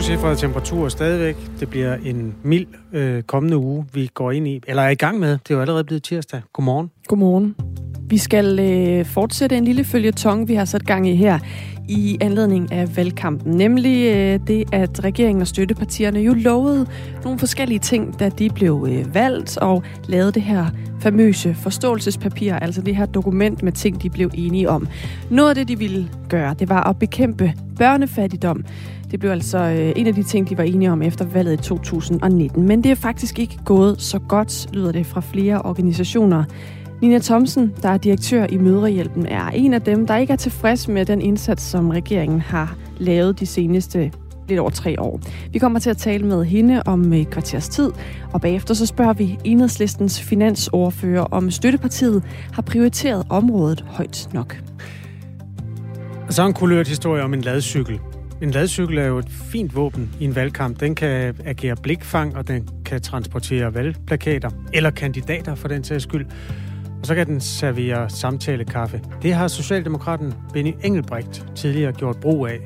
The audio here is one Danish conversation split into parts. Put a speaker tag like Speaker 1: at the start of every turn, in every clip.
Speaker 1: Tocifrede temperaturer stadigvæk. Det bliver en mild øh, kommende uge, vi går ind i, eller er i gang med. Det er jo allerede blevet tirsdag. Godmorgen.
Speaker 2: Godmorgen. Vi skal øh, fortsætte en lille følgetong, vi har sat gang i her i anledning af valgkampen. Nemlig øh, det, at regeringen og støttepartierne jo lovede nogle forskellige ting, da de blev øh, valgt og lavede det her famøse forståelsespapir, altså det her dokument med ting, de blev enige om. Noget af det, de ville gøre, det var at bekæmpe børnefattigdom. Det blev altså øh, en af de ting, de var enige om efter valget i 2019. Men det er faktisk ikke gået så godt, lyder det fra flere organisationer. Nina Thomsen, der er direktør i Mødrehjælpen, er en af dem, der ikke er tilfreds med den indsats, som regeringen har lavet de seneste lidt over tre år. Vi kommer til at tale med hende om et kvarters tid, og bagefter så spørger vi enhedslistens finansordfører, om støttepartiet har prioriteret området højt nok.
Speaker 1: Så en kulørt historie om en ladcykel. En ladcykel er jo et fint våben i en valgkamp. Den kan agere blikfang, og den kan transportere valgplakater, eller kandidater for den sags skyld. Og så kan den servere samtalekaffe. Det har Socialdemokraten Benny Engelbrecht tidligere gjort brug af.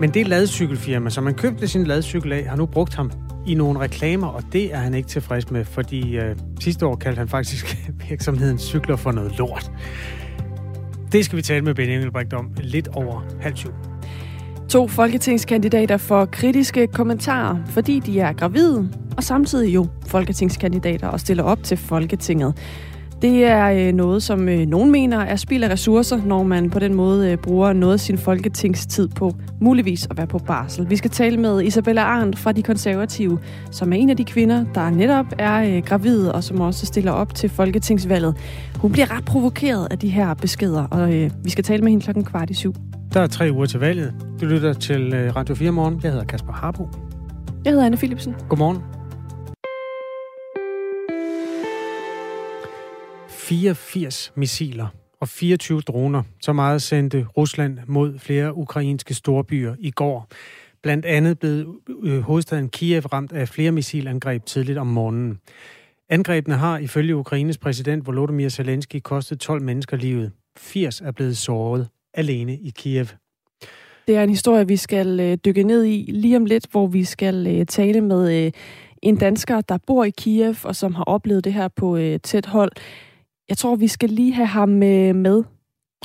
Speaker 1: Men det ladcykelfirma, som man købte sin ladcykel af, har nu brugt ham i nogle reklamer, og det er han ikke tilfreds med, fordi øh, sidste år kaldte han faktisk virksomheden cykler for noget lort. Det skal vi tale med Benny Engelbrecht om lidt over halv syv.
Speaker 2: To folketingskandidater får kritiske kommentarer, fordi de er gravide, og samtidig jo folketingskandidater og stiller op til Folketinget. Det er øh, noget, som øh, nogen mener er spild af ressourcer, når man på den måde øh, bruger noget af sin folketingstid på muligvis at være på barsel. Vi skal tale med Isabella Arndt fra De Konservative, som er en af de kvinder, der netop er gravid og som også stiller op til folketingsvalget. Hun bliver ret provokeret af de her beskeder, og vi skal tale med hende klokken kvart i syv.
Speaker 1: Der er tre uger til valget. Du lytter til Radio 4 morgen. Jeg hedder Kasper Harbo.
Speaker 2: Jeg hedder Anne Philipsen.
Speaker 1: Godmorgen. 84 missiler og 24 droner. Så meget sendte Rusland mod flere ukrainske storbyer i går. Blandt andet blev øh, hovedstaden Kiev ramt af flere missilangreb tidligt om morgenen. Angrebene har ifølge Ukraines præsident Volodymyr Zelensky kostet 12 mennesker livet. 80 er blevet såret alene i Kiev.
Speaker 2: Det er en historie, vi skal øh, dykke ned i lige om lidt, hvor vi skal øh, tale med en dansker, der bor i Kiev og som har oplevet det her på tæt hold. Jeg tror, vi skal lige have ham øh, med.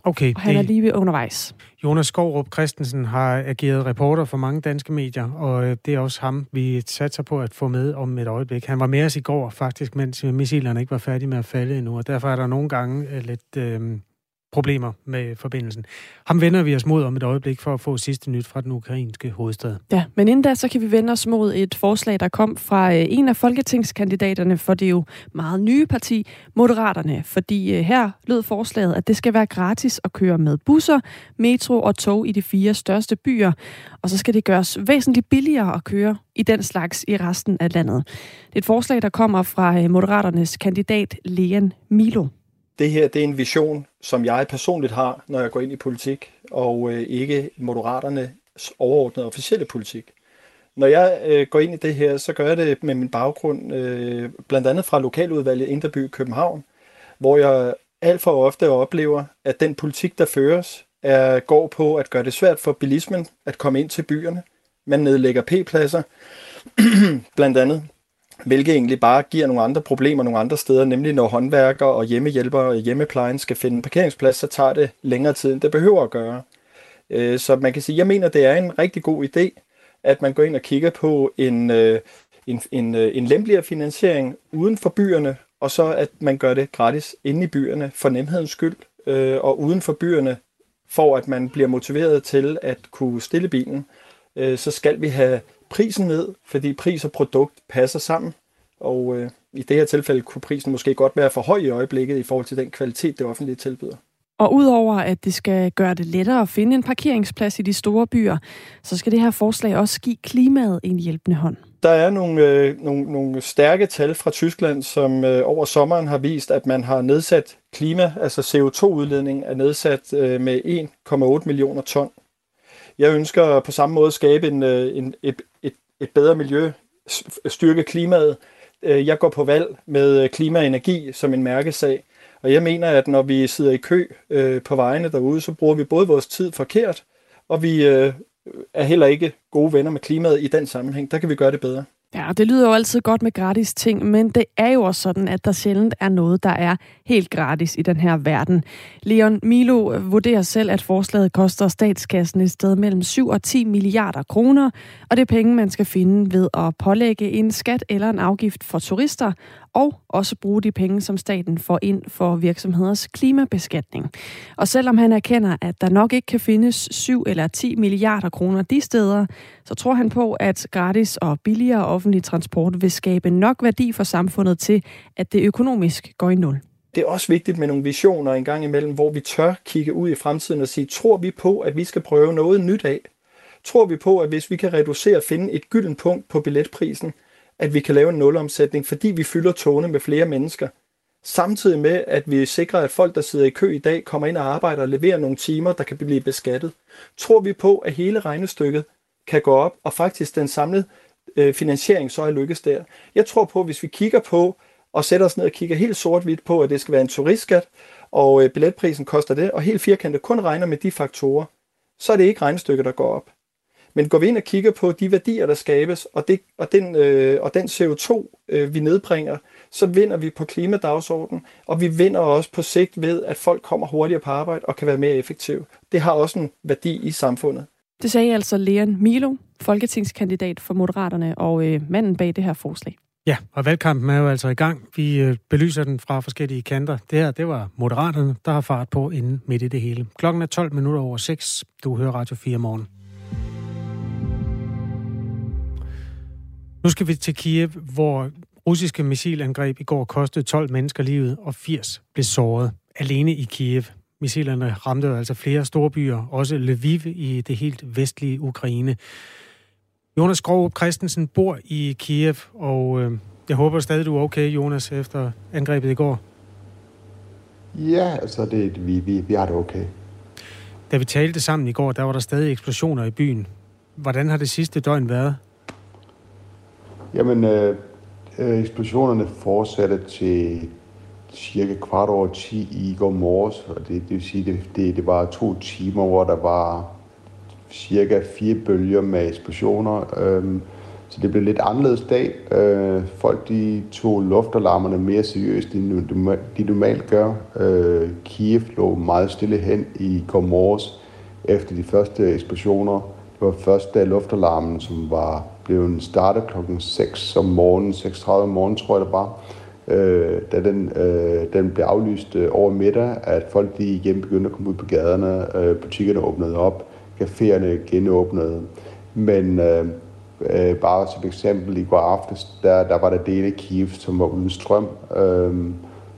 Speaker 1: Okay.
Speaker 2: Og han det... er lige ved undervejs.
Speaker 1: Jonas Skovrup Christensen har ageret reporter for mange danske medier, og øh, det er også ham, vi satser på at få med om et øjeblik. Han var med os i går faktisk, mens missilerne ikke var færdige med at falde endnu, og derfor er der nogle gange øh, lidt øh, problemer med forbindelsen. Ham vender vi os mod om et øjeblik for at få sidste nyt fra den ukrainske hovedstad.
Speaker 2: Ja, men inden da, så kan vi vende os mod et forslag, der kom fra øh, en af folketingskandidaterne for det jo meget nye parti, Moderaterne. Fordi øh, her lød forslaget, at det skal være gratis at køre med busser, metro og tog i de fire største byer. Og så skal det gøres væsentligt billigere at køre i den slags i resten af landet. Det er et forslag, der kommer fra øh, Moderaternes kandidat Leon Milo
Speaker 3: det her det er en vision, som jeg personligt har, når jeg går ind i politik, og øh, ikke moderaternes overordnede officielle politik. Når jeg øh, går ind i det her, så gør jeg det med min baggrund, øh, blandt andet fra lokaludvalget Inderby København, hvor jeg alt for ofte oplever, at den politik, der føres, er, går på at gøre det svært for bilismen at komme ind til byerne. Man nedlægger P-pladser, blandt andet hvilket egentlig bare giver nogle andre problemer nogle andre steder, nemlig når håndværkere og hjemmehjælpere og hjemmeplejen skal finde parkeringsplads, så tager det længere tid, end det behøver at gøre. Øh, så man kan sige, jeg mener, det er en rigtig god idé, at man går ind og kigger på en, øh, en, en, øh, en lempeligere finansiering uden for byerne, og så at man gør det gratis inde i byerne for nemhedens skyld, og uden for byerne, for at man bliver motiveret til at kunne stille bilen, så skal vi have prisen ned, fordi pris og produkt passer sammen. Og øh, i det her tilfælde kunne prisen måske godt være for høj i øjeblikket i forhold til den kvalitet, det offentlige tilbyder.
Speaker 2: Og udover at det skal gøre det lettere at finde en parkeringsplads i de store byer, så skal det her forslag også give klimaet en hjælpende hånd.
Speaker 3: Der er nogle, øh, nogle, nogle stærke tal fra Tyskland, som øh, over sommeren har vist, at man har nedsat klima, altså CO2-udledning er nedsat øh, med 1,8 millioner ton. Jeg ønsker på samme måde at skabe en, øh, en, et, et, bedre miljø, styrke klimaet. Øh, jeg går på valg med øh, klima og energi som en mærkesag, og jeg mener, at når vi sidder i kø øh, på vejene derude, så bruger vi både vores tid forkert, og vi er heller ikke gode venner med klimaet i den sammenhæng. Der kan vi gøre det bedre.
Speaker 2: Ja, det lyder jo altid godt med gratis ting, men det er jo også sådan, at der sjældent er noget, der er helt gratis i den her verden. Leon Milo øh, vurderer selv, at forslaget koster statskassen et sted mellem 7 og 10 milliarder kroner, og det er penge, man skal finde ved at pålægge en skat eller en afgift for turister, og også bruge de penge, som staten får ind for virksomheders klimabeskatning. Og selvom han erkender, at der nok ikke kan findes 7 eller 10 milliarder kroner de steder, så tror han på, at gratis og billigere offentlig transport vil skabe nok værdi for samfundet til, at det økonomisk går i nul.
Speaker 3: Det er også vigtigt med nogle visioner en gang imellem, hvor vi tør kigge ud i fremtiden og sige, tror vi på, at vi skal prøve noget nyt af? Tror vi på, at hvis vi kan reducere og finde et gylden punkt på billetprisen, at vi kan lave en nulomsætning, fordi vi fylder togene med flere mennesker. Samtidig med, at vi sikrer, at folk, der sidder i kø i dag, kommer ind og arbejder og leverer nogle timer, der kan blive beskattet. Tror vi på, at hele regnestykket kan gå op, og faktisk den samlede øh, finansiering så er lykkes der. Jeg tror på, at hvis vi kigger på og sætter os ned og kigger helt sort-hvidt på, at det skal være en turistskat, og øh, billetprisen koster det, og helt firkantet kun regner med de faktorer, så er det ikke regnestykket, der går op. Men går vi ind og kigger på de værdier, der skabes, og, det, og, den, øh, og den CO2, øh, vi nedbringer, så vinder vi på klimadagsordenen, og vi vinder også på sigt ved, at folk kommer hurtigere på arbejde og kan være mere effektive. Det har også en værdi i samfundet.
Speaker 2: Det sagde altså Leon Milo, folketingskandidat for Moderaterne og øh, manden bag det her forslag.
Speaker 1: Ja, og valgkampen er jo altså i gang. Vi øh, belyser den fra forskellige kanter. Det her, det var Moderaterne, der har fart på inden midt i det hele. Klokken er 12 minutter over 6. Du hører Radio 4 morgen. Nu skal vi til Kiev, hvor russiske missilangreb i går kostede 12 mennesker livet, og 80 blev såret alene i Kiev. Missilerne ramte altså flere store byer, også Lviv i det helt vestlige Ukraine. Jonas Grov Christensen bor i Kiev, og øh, jeg håber stadig, du er okay, Jonas, efter angrebet i går.
Speaker 4: Ja, altså det, vi, vi, vi har det okay.
Speaker 1: Da vi talte sammen i går, der var der stadig eksplosioner i byen. Hvordan har det sidste døgn været?
Speaker 4: Jamen, øh, øh, eksplosionerne fortsatte til cirka kvart over 10 i går morges, og det, det vil sige, det, det, det var to timer, hvor der var cirka fire bølger med eksplosioner. Øh, så det blev lidt anderledes dag. Øh, folk de tog luftalarmerne mere seriøst, end de normalt gør. Øh, Kiev lå meget stille hen i går morges efter de første eksplosioner. Det var først da luftalarmen, som var blev startet klokken 6 om morgenen, 6.30 om morgenen, tror jeg det var, øh, da den, øh, den blev aflyst øh, over middag, at folk de igen begyndte at komme ud på gaderne, øh, butikkerne åbnede op, caféerne genåbnede. Men øh, øh, bare som eksempel i går aftes, der, der var der dele af Kiev, som var uden strøm, øh,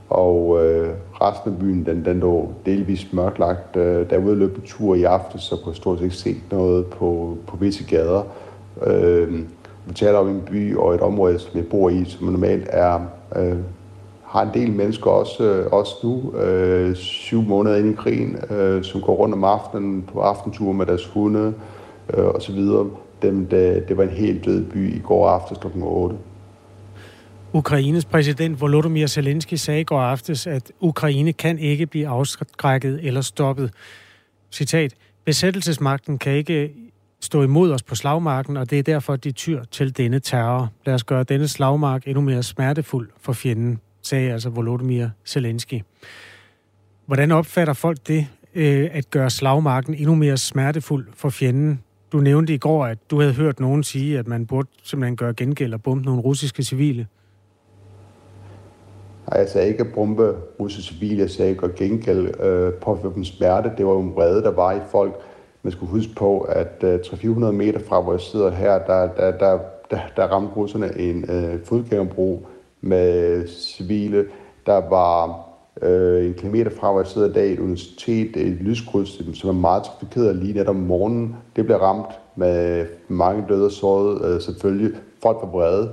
Speaker 4: og øh, resten af byen, den, den lå delvis mørklagt. Øh, der løb en tur i aftes, så kunne jeg stort set ikke se noget på, på visse gader. Øh, vi taler om en by og et område, som jeg bor i, som normalt er, øh, har en del mennesker også, øh, også nu, øh, syv måneder ind i krigen, øh, som går rundt om aftenen på aftentur med deres hunde øh, osv. Dem, det, det var en helt død by i går aftes kl. 8.
Speaker 1: Ukraines præsident Volodymyr Zelensky sagde i går aftes, at Ukraine kan ikke blive afskrækket eller stoppet. Citat. Besættelsesmagten kan ikke stå imod os på slagmarken, og det er derfor, de tyr til denne terror. Lad os gøre denne slagmark endnu mere smertefuld for fjenden, sagde altså Volodymyr Zelensky. Hvordan opfatter folk det, øh, at gøre slagmarken endnu mere smertefuld for fjenden? Du nævnte i går, at du havde hørt nogen sige, at man burde simpelthen gøre gengæld og bombe nogle russiske civile.
Speaker 4: Nej, jeg sagde ikke at bombe russiske civile, jeg sagde at gøre gengæld øh, på dem smerte. Det var jo en vrede, der var i folk, man skulle huske på, at uh, øh, 300-400 meter fra, hvor jeg sidder her, der, der, der, der, der ramte russerne en uh, fodgængerbro med civile. Der var uh, en kilometer fra, hvor jeg sidder i dag, et universitet, et lyskryds, som er meget trafikeret lige netop om morgenen. Det blev ramt med mange døde og sårede, uh, øh, selvfølgelig. Folk var brede.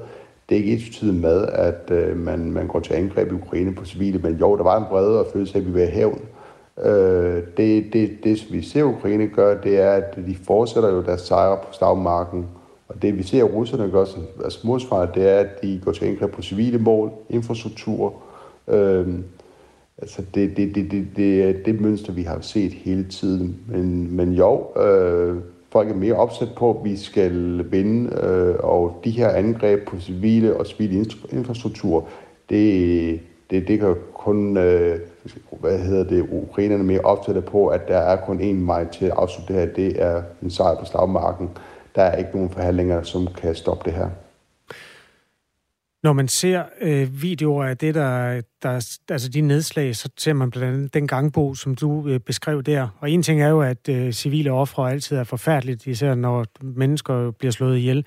Speaker 4: Det er ikke et med, at uh, man, man går til angreb i Ukraine på civile, men jo, der var en brede og følelse af, at vi var hævn. Øh, Øh, det, det, det, vi ser Ukraine gør, det er, at de fortsætter jo deres sejre på slagmarken. Og det, vi ser russerne gør som altså modsvar, det er, at de går til angreb på civile mål, infrastruktur. Øh, altså det, det, det, det, det er det mønster, vi har set hele tiden. Men, men jo, øh, folk er mere opsat på, at vi skal vinde, øh, og de her angreb på civile og civil infrastruktur, det, det, det kan kun, øh, hvad hedder det, ukrainerne mere optaget på, at der er kun én vej til at afslutte det her, det er en sejr på slagmarken. Der er ikke nogen forhandlinger, som kan stoppe det her.
Speaker 1: Når man ser øh, videoer af det, der, der, altså de nedslag, så ser man blandt andet den gangbo, som du øh, beskrev der. Og en ting er jo, at øh, civile ofre altid er forfærdeligt, især når mennesker bliver slået ihjel.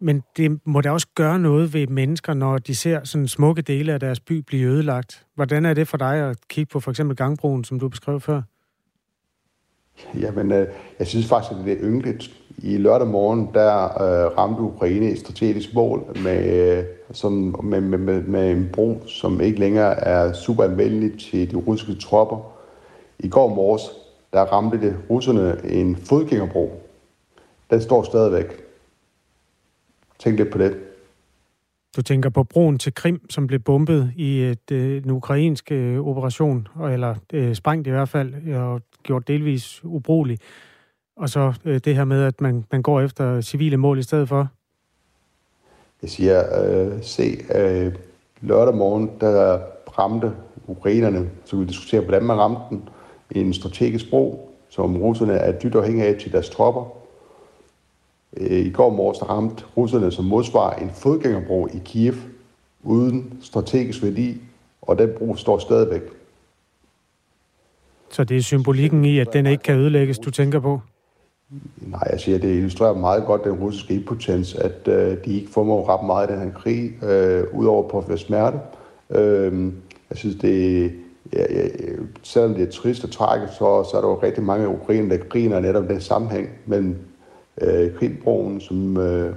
Speaker 1: Men det må da også gøre noget ved mennesker, når de ser sådan smukke dele af deres by blive ødelagt. Hvordan er det for dig at kigge på for eksempel gangbroen, som du beskrev før?
Speaker 4: Jamen, øh, jeg synes faktisk, at det er ynkeligt. I lørdag morgen, der øh, ramte Ukraine et strategisk mål med, øh, som, med, med, med, med en bro, som ikke længere er super anvendelig til de russiske tropper. I går morges, der ramte det russerne en fodgængerbro. Den står stadigvæk. Tænk lidt på det.
Speaker 1: Du tænker på broen til Krim, som blev bombet i et, øh, en ukrainsk øh, operation, eller øh, sprængt i hvert fald, og gjort delvis ubrugelig. Og så øh, det her med, at man, man går efter civile mål i stedet for.
Speaker 4: Jeg siger, øh, se, øh, lørdag morgen, der ramte ukrainerne, så vi diskuterer, hvordan man ramte den, en strategisk bro, som russerne er dybt afhængige af til deres tropper. Øh, I går morges ramte russerne som modsvar en fodgængerbro i Kiev uden strategisk værdi, og den bro står stadigvæk.
Speaker 1: Så det er symbolikken i, at den ikke kan ødelægges, du tænker på?
Speaker 4: Nej, jeg siger, det illustrerer meget godt den russiske impotens, at øh, de ikke formår ret meget i den her krig, øh, udover på at være smerte. Øh, jeg synes, det ja, ja, selvom det er trist og tragisk, så, så er der jo rigtig mange ukrainer, der griner netop den sammenhæng mellem øh, Krimbroen, som øh,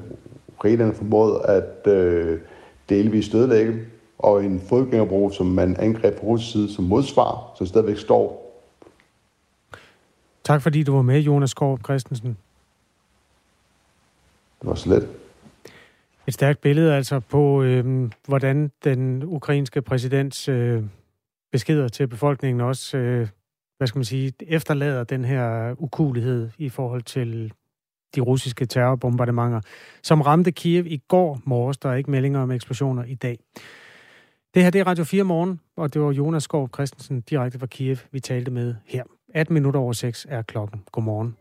Speaker 4: ukrainerne formåede at øh, delvis dødelægge, og en fodgængerbro, som man angreb på russisk side som modsvar, som stadigvæk står.
Speaker 1: Tak fordi du var med, Jonas Skov Christensen.
Speaker 4: Det var slet.
Speaker 1: Et stærkt billede altså på, øh, hvordan den ukrainske præsidents øh, beskeder til befolkningen også, øh, hvad skal man sige, efterlader den her ukulighed i forhold til de russiske terrorbombardementer, som ramte Kiev i går morges. Der er ikke meldinger om eksplosioner i dag. Det her det er Radio 4 morgen, og det var Jonas Skov Christensen direkte fra Kiev, vi talte med her. 18 minutter over 6 er klokken. Godmorgen.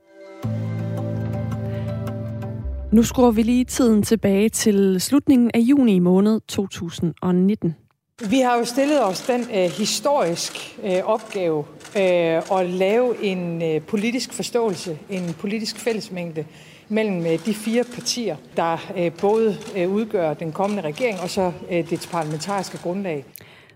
Speaker 2: Nu skruer vi lige tiden tilbage til slutningen af juni måned 2019.
Speaker 5: Vi har jo stillet os den øh, historisk øh, opgave øh, at lave en øh, politisk forståelse, en politisk fællesmængde mellem øh, de fire partier, der øh, både øh, udgør den kommende regering og så øh, det parlamentariske grundlag.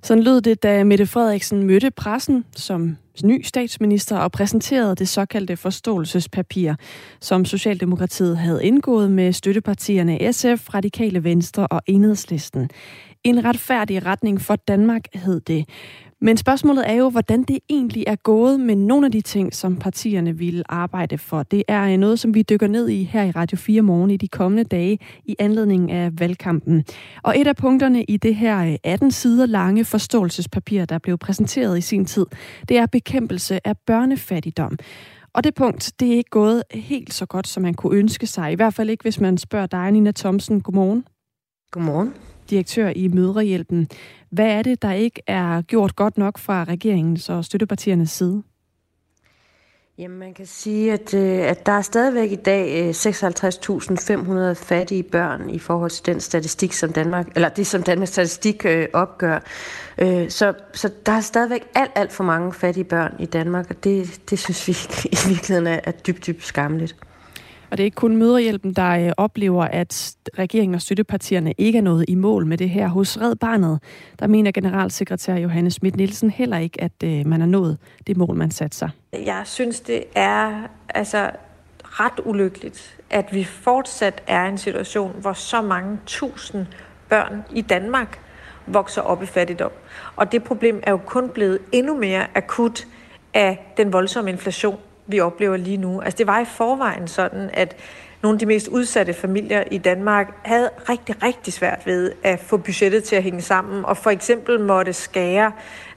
Speaker 2: Sådan lød det, da Mette Frederiksen mødte pressen som ny statsminister og præsenterede det såkaldte forståelsespapir, som Socialdemokratiet havde indgået med støttepartierne SF, Radikale Venstre og Enhedslisten. En retfærdig retning for Danmark hed det. Men spørgsmålet er jo, hvordan det egentlig er gået med nogle af de ting, som partierne ville arbejde for. Det er øh, noget, som vi dykker ned i her i Radio 4 morgen i de kommende dage i anledning af valgkampen. Og et af punkterne i det her øh, 18 sider lange forståelsespapir, der blev præsenteret i sin tid, det er bekæmpelse af børnefattigdom. Og det punkt, det er ikke gået helt så godt, som man kunne ønske sig. I hvert fald ikke, hvis man spørger dig, Nina Thomsen. Godmorgen.
Speaker 6: Godmorgen
Speaker 2: direktør i Mødrehjælpen. Hvad er det, der ikke er gjort godt nok fra regeringens og støttepartiernes side?
Speaker 6: Jamen, man kan sige, at, øh, at der er stadigvæk i dag 56.500 øh, fattige børn i forhold til den statistik, som Danmark, eller det, som Danmarks Statistik øh, opgør. Så, så der er stadigvæk alt, alt for mange fattige børn i Danmark, og det, det synes vi i virkeligheden er, er dybt, dybt skamligt.
Speaker 2: Og det er ikke kun Møderhjælpen, der øh, oplever, at regeringen og støttepartierne ikke er nået i mål med det her. Hos Red Barnet, der mener generalsekretær Johannes Schmidt Nielsen heller ikke, at øh, man har nået det mål, man satte sig.
Speaker 6: Jeg synes, det er altså ret ulykkeligt, at vi fortsat er i en situation, hvor så mange tusind børn i Danmark vokser op i fattigdom. Og det problem er jo kun blevet endnu mere akut af den voldsomme inflation, vi oplever lige nu. Altså det var i forvejen sådan, at nogle af de mest udsatte familier i Danmark havde rigtig, rigtig svært ved at få budgettet til at hænge sammen, og for eksempel måtte skære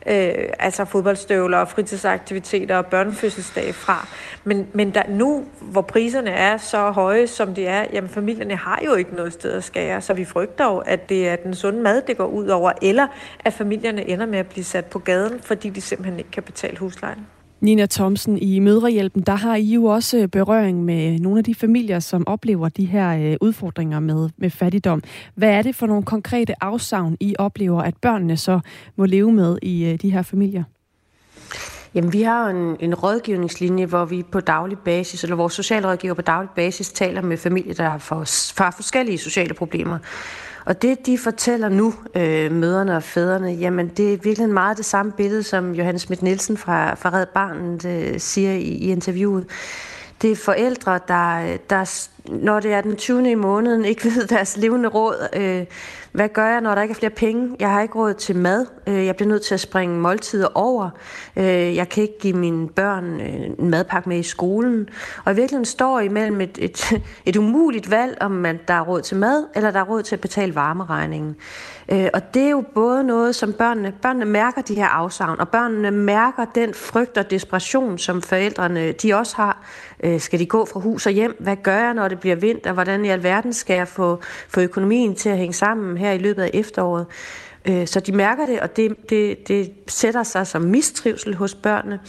Speaker 6: øh, altså fodboldstøvler og fritidsaktiviteter og børnefødselsdage fra. Men, men der, nu, hvor priserne er så høje, som de er, jamen familierne har jo ikke noget sted at skære, så vi frygter jo, at det er den sunde mad, det går ud over, eller at familierne ender med at blive sat på gaden, fordi de simpelthen ikke kan betale huslejen.
Speaker 2: Nina Thomsen, i Mødrehjælpen, der har I jo også øh, berøring med nogle af de familier, som oplever de her øh, udfordringer med, med fattigdom. Hvad er det for nogle konkrete afsavn, I oplever, at børnene så må leve med i øh, de her familier?
Speaker 7: Jamen, vi har jo en, en rådgivningslinje, hvor vi på daglig basis, eller vores socialrådgiver på daglig basis, taler med familier, der har, for, for forskellige sociale problemer. Og det, de fortæller nu, øh, møderne og fædrene, jamen det er virkelig meget det samme billede, som Johannes Schmidt Nielsen fra, fra Red Barnet øh, siger i, i interviewet. Det er forældre, der, der, når det er den 20. i måneden, ikke ved deres levende råd. Øh, hvad gør jeg, når der ikke er flere penge? Jeg har ikke råd til mad. Øh, jeg bliver nødt til at springe måltider over. Øh, jeg kan ikke give mine børn øh, en madpakke med i skolen. Og i virkeligheden står imellem et, et, et umuligt valg, om man der er råd til mad, eller der er råd til at betale varmeregningen. Øh, og det er jo både noget, som børnene, børnene mærker de her afsavn, og børnene mærker den frygt og desperation, som forældrene de også har. Øh, skal de gå fra hus og hjem? Hvad gør jeg, når det bliver vinter? Hvordan i alverden skal jeg få, få økonomien til at hænge sammen her i løbet af efteråret. Øh, så de mærker det, og det, det, det sætter sig som mistrivsel hos børnene.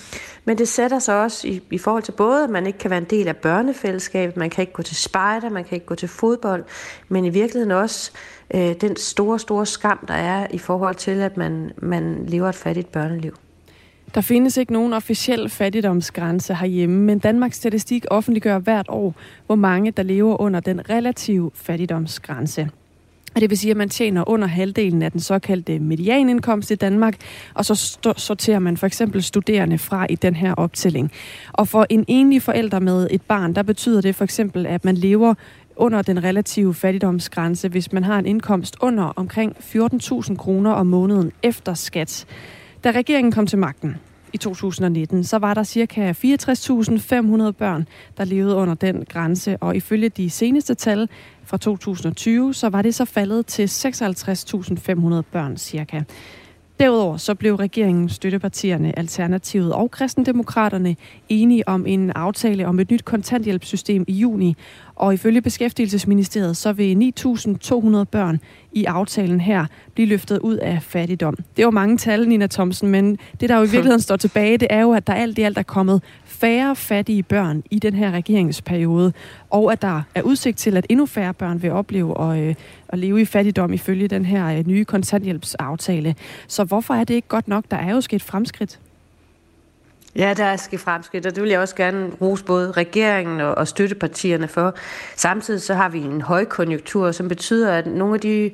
Speaker 7: Men det sætter sig også i, i forhold til både, at man ikke kan være en del af børnefællesskabet, man kan ikke gå til spejder, man kan ikke gå til fodbold, men i virkeligheden også øh, den store, store skam, der er i forhold til, at man, man lever et fattigt børneliv.
Speaker 2: Der findes ikke nogen officiel fattigdomsgrænse herhjemme, men Danmarks Statistik offentliggør hvert år, hvor mange der lever under den relative fattigdomsgrænse. Og det vil sige, at man tjener under halvdelen af den såkaldte medianindkomst i Danmark, og så sorterer man for eksempel studerende fra i den her optælling. Og for en enlig forælder med et barn, der betyder det for eksempel, at man lever under den relative fattigdomsgrænse, hvis man har en indkomst under omkring 14.000 kroner om måneden efter skat. Da regeringen kom til magten, i 2019, så var der ca. 64.500 børn, der levede under den grænse, og ifølge de seneste tal fra 2020, så var det så faldet til 56.500 børn cirka. Derudover så blev regeringen, støttepartierne, Alternativet og Kristendemokraterne enige om en aftale om et nyt kontanthjælpssystem i juni, og ifølge Beskæftigelsesministeriet, så vil 9.200 børn i aftalen her blive løftet ud af fattigdom. Det var mange tal, Nina Thomsen, men det, der jo i virkeligheden står tilbage, det er jo, at der alt i alt er kommet færre fattige børn i den her regeringsperiode, og at der er udsigt til, at endnu færre børn vil opleve at, øh, at leve i fattigdom ifølge den her øh, nye kontanthjælpsaftale. Så hvorfor er det ikke godt nok? Der er jo sket fremskridt.
Speaker 7: Ja, der er sket fremskridt, og det vil jeg også gerne rose både regeringen og, og støttepartierne for. Samtidig så har vi en højkonjunktur, som betyder, at nogle af de,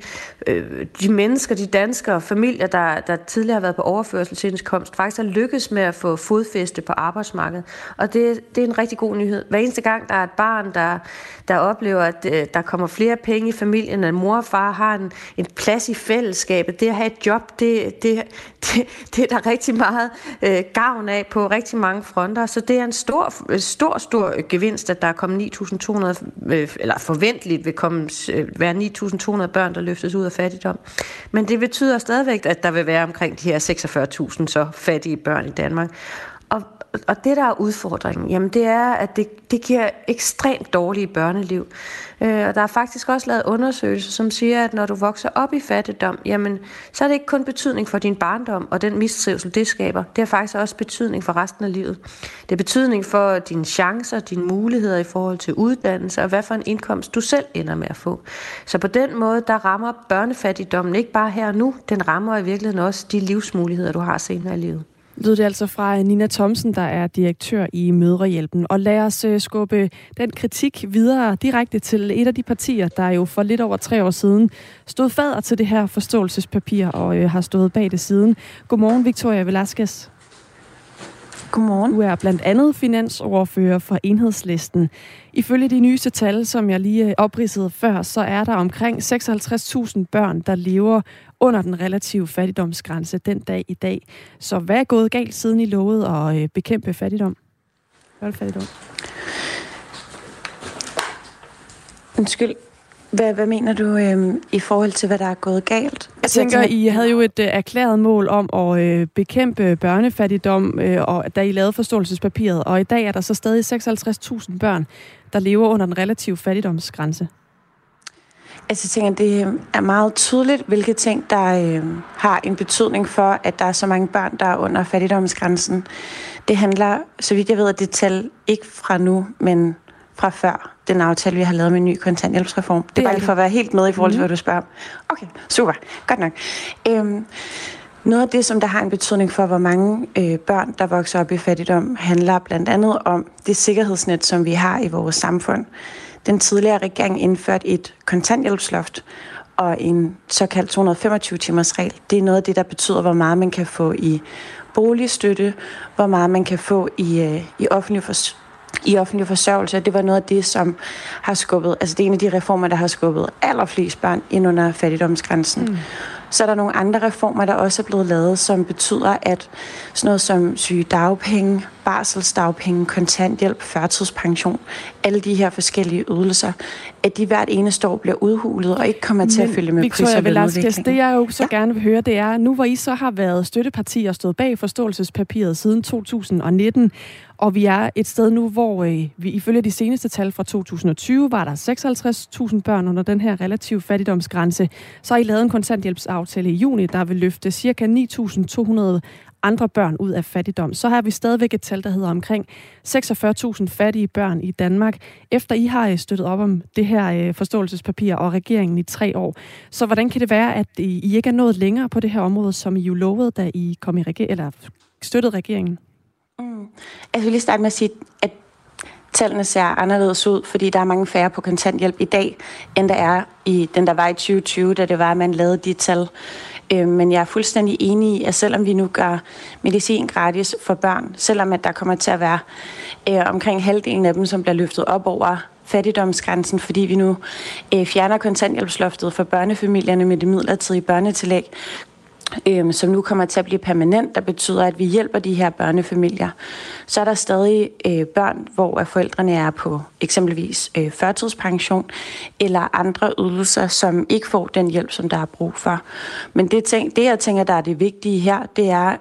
Speaker 7: øh, de mennesker, de danskere familier, der, der tidligere har været på overførselsindkomst, faktisk har lykkes med at få fodfæste på arbejdsmarkedet. Og det, det er en rigtig god nyhed. Hver eneste gang, der er et barn, der, der oplever, at øh, der kommer flere penge i familien, at mor og far har en, en plads i fællesskabet, det at have et job, det, det, det, det er der rigtig meget øh, gavn af på rigtig mange fronter, så det er en stor, stor, stor gevinst, at der er kommet 9.200, øh, eller forventeligt vil komme, øh, være 9.200 børn, der løftes ud af fattigdom. Men det betyder stadigvæk, at der vil være omkring de her 46.000 så fattige børn i Danmark. Og, og det, der er udfordringen, jamen det er, at det, det giver ekstremt dårlige børneliv. Øh, og der er faktisk også lavet undersøgelser, som siger, at når du vokser op i fattigdom, jamen, så er det ikke kun betydning for din barndom og den mistrivsel, det skaber. Det har faktisk også betydning for resten af livet. Det er betydning for dine chancer, dine muligheder i forhold til uddannelse, og hvad for en indkomst du selv ender med at få. Så på den måde, der rammer børnefattigdommen ikke bare her og nu, den rammer i virkeligheden også de livsmuligheder, du har senere i livet
Speaker 2: lød det altså fra Nina Thomsen, der er direktør i Mødrehjælpen. Og lad os uh, skubbe den kritik videre direkte til et af de partier, der jo for lidt over tre år siden stod fader til det her forståelsespapir og uh, har stået bag det siden. Godmorgen, Victoria Velasquez.
Speaker 8: Godmorgen.
Speaker 2: Du er blandt andet finansordfører for Enhedslisten. Ifølge de nyeste tal, som jeg lige øh, opridsede før, så er der omkring 56.000 børn, der lever under den relative fattigdomsgrænse den dag i dag. Så hvad er gået galt, siden I lovede at øh, bekæmpe fattigdom? Hvad er fattigdom?
Speaker 8: Undskyld. Hvad, hvad mener du øh, i forhold til, hvad der er gået galt?
Speaker 2: Jeg tænker, I havde jo et uh, erklæret mål om at uh, bekæmpe børnefattigdom, uh, og da I lavede forståelsespapiret, og i dag er der så stadig 56.000 børn, der lever under den relative fattigdomsgrænse.
Speaker 8: Altså, jeg tænker, det er meget tydeligt, hvilke ting, der øh, har en betydning for, at der er så mange børn, der er under fattigdomsgrænsen. Det handler, så vidt jeg ved, at det tal ikke fra nu, men fra før den aftale, vi har lavet med en ny kontanthjælpsreform. Det, det er bare lige for at være helt med i forhold til, mm. hvad du spørger Okay, super. Godt nok. Øhm, noget af det, som der har en betydning for, hvor mange øh, børn, der vokser op i fattigdom, handler blandt andet om det sikkerhedsnet, som vi har i vores samfund. Den tidligere regering indførte et kontanthjælpsloft og en såkaldt 225-timers regel. Det er noget af det, der betyder, hvor meget man kan få i boligstøtte, hvor meget man kan få i, øh, i offentlig fors- i offentlig forsørgelse. Det var noget af det, som har skubbet, altså det er en af de reformer, der har skubbet allerflest børn ind under fattigdomsgrænsen. Mm. Så er der nogle andre reformer, der også er blevet lavet, som betyder, at sådan noget som syge dagpenge, barselsdagpenge, kontanthjælp, førtidspension, alle de her forskellige ydelser, at de hvert eneste år bliver udhulet og ikke kommer til Men, at følge med
Speaker 2: Victoria Velasquez, det jeg jo så ja. gerne vil høre, det er, nu hvor I så har været støtteparti og stået bag forståelsespapiret siden 2019, og vi er et sted nu, hvor øh, vi ifølge de seneste tal fra 2020 var der 56.000 børn under den her relativ fattigdomsgrænse. Så har I lavet en kontanthjælpsaftale i juni, der vil løfte ca. 9.200 andre børn ud af fattigdom. Så har vi stadigvæk et tal, der hedder omkring 46.000 fattige børn i Danmark, efter I har øh, støttet op om det her øh, forståelsespapir og regeringen i tre år. Så hvordan kan det være, at øh, I ikke er nået længere på det her område, som I jo lovede, da I kom i regering, eller støttede regeringen?
Speaker 8: Mm. Altså, jeg vil lige starte med at sige, at tallene ser anderledes ud, fordi der er mange færre på kontanthjælp i dag, end der er i den, der var i 2020, da det var, at man lavede de tal. Øh, men jeg er fuldstændig enig i, at selvom vi nu gør medicin gratis for børn, selvom at der kommer til at være øh, omkring halvdelen af dem, som bliver løftet op over fattigdomsgrænsen, fordi vi nu øh, fjerner kontanthjælpsloftet for børnefamilierne med det midlertidige børnetillæg, øh, som nu kommer til at blive permanent, der betyder, at vi hjælper de her børnefamilier. Så er der stadig øh, børn, hvor forældrene er på eksempelvis øh, førtidspension eller andre ydelser, som ikke får den hjælp, som der er brug for. Men det, ting, det jeg tænker, der er det vigtige her, det er,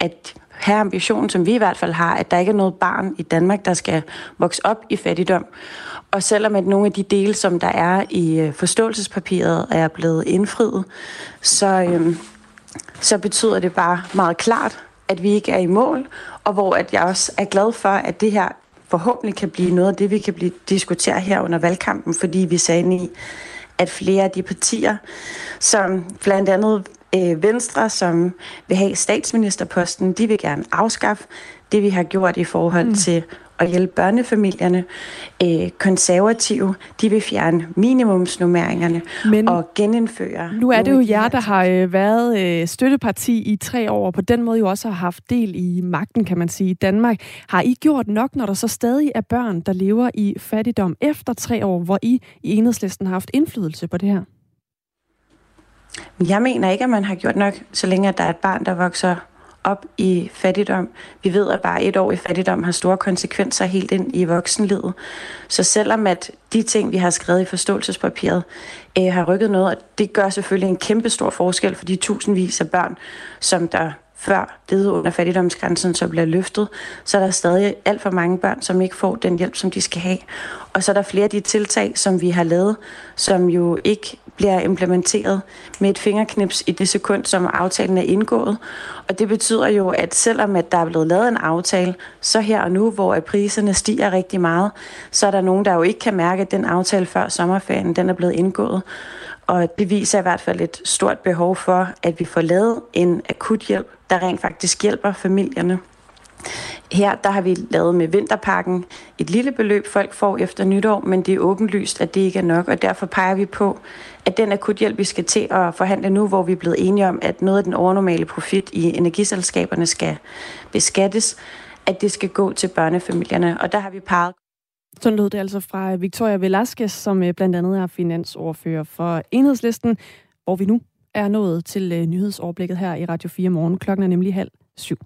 Speaker 8: at have ambitionen, som vi i hvert fald har, at der ikke er noget barn i Danmark, der skal vokse op i fattigdom. Og selvom at nogle af de dele, som der er i øh, forståelsespapiret, er blevet indfriet, så, øhm, så betyder det bare meget klart, at vi ikke er i mål, og hvor at jeg også er glad for, at det her forhåbentlig kan blive noget af det, vi kan blive diskutere her under valgkampen, fordi vi sagde i, at flere af de partier, som blandt andet øh, Venstre, som vil have statsministerposten, de vil gerne afskaffe det, vi har gjort i forhold mm. til at hjælpe børnefamilierne. Øh, konservative, de vil fjerne minimumsnummeringerne Men og genindføre...
Speaker 2: Nu er det jo jer, der har øh, været øh, støtteparti i tre år, og på den måde jo også har haft del i magten, kan man sige, i Danmark. Har I gjort nok, når der så stadig er børn, der lever i fattigdom efter tre år, hvor I i enhedslisten har haft indflydelse på det her?
Speaker 8: Jeg mener ikke, at man har gjort nok, så længe der er et barn, der vokser op i fattigdom. Vi ved, at bare et år i fattigdom har store konsekvenser helt ind i voksenlivet. Så selvom at de ting, vi har skrevet i forståelsespapiret, øh, har rykket noget, og det gør selvfølgelig en kæmpe stor forskel for de tusindvis af børn, som der før det under fattigdomsgrænsen så bliver løftet, så er der stadig alt for mange børn, som ikke får den hjælp, som de skal have. Og så er der flere af de tiltag, som vi har lavet, som jo ikke bliver implementeret med et fingerknips i det sekund, som aftalen er indgået. Og det betyder jo, at selvom at der er blevet lavet en aftale, så her og nu, hvor priserne stiger rigtig meget, så er der nogen, der jo ikke kan mærke, at den aftale før sommerferien, den er blevet indgået. Og det viser i hvert fald et stort behov for, at vi får lavet en akut hjælp, der rent faktisk hjælper familierne. Her der har vi lavet med vinterpakken et lille beløb, folk får efter nytår, men det er åbenlyst, at det ikke er nok, og derfor peger vi på, at den akuthjælp, vi skal til at forhandle nu, hvor vi er blevet enige om, at noget af den overnormale profit i energiselskaberne skal beskattes, at det skal gå til børnefamilierne. Og der har vi peget
Speaker 2: sådan lød det altså fra Victoria Velasquez, som øh, blandt andet er finansordfører for Enhedslisten, hvor vi nu er nået til øh, nyhedsoverblikket her i Radio 4 morgen. Klokken er nemlig halv syv.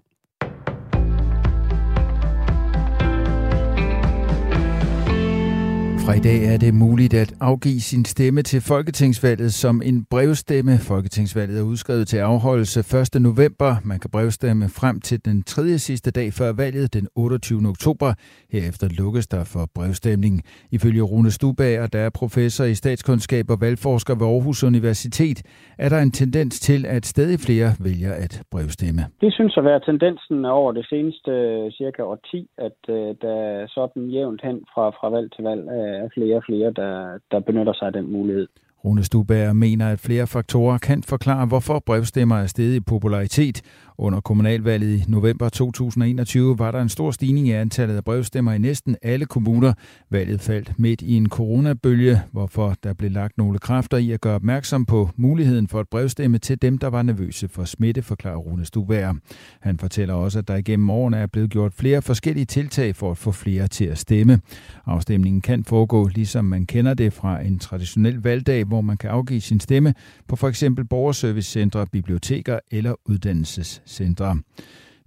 Speaker 9: Fra i dag er det muligt at afgive sin stemme til Folketingsvalget som en brevstemme. Folketingsvalget er udskrevet til afholdelse 1. november. Man kan brevstemme frem til den tredje sidste dag før valget, den 28. oktober. Herefter lukkes der for brevstemning. Ifølge Rune Stubager, der er professor i statskundskab og valgforsker ved Aarhus Universitet, er der en tendens til, at stadig flere vælger at brevstemme.
Speaker 10: Det synes at være tendensen over det seneste øh, cirka 10, at øh, der sådan jævnt hen fra, fra valg til valg øh, er flere og flere, der, der benytter sig af den mulighed.
Speaker 9: Rune Stubager mener, at flere faktorer kan forklare, hvorfor brevstemmer er steget i popularitet. Under kommunalvalget i november 2021 var der en stor stigning i antallet af brevstemmer i næsten alle kommuner. Valget faldt midt i en coronabølge, hvorfor der blev lagt nogle kræfter i at gøre opmærksom på muligheden for at brevstemme til dem, der var nervøse for smitte, forklarer Rune Stuvær. Han fortæller også, at der igennem årene er blevet gjort flere forskellige tiltag for at få flere til at stemme. Afstemningen kan foregå, ligesom man kender det fra en traditionel valgdag, hvor man kan afgive sin stemme på for eksempel borgerservicecentre, biblioteker eller uddannelses centre.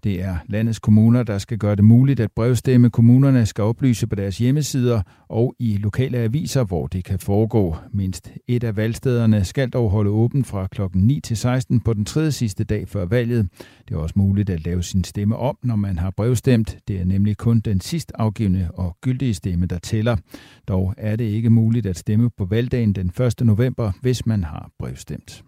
Speaker 9: Det er landets kommuner, der skal gøre det muligt at brevstemme. Kommunerne skal oplyse på deres hjemmesider og i lokale aviser, hvor det kan foregå. Mindst et af valgstederne skal dog holde åben fra kl. 9 til 16 på den tredje sidste dag før valget. Det er også muligt at lave sin stemme om, når man har brevstemt. Det er nemlig kun den sidst afgivende og gyldige stemme, der tæller. Dog er det ikke muligt at stemme på valgdagen den 1. november, hvis man har brevstemt.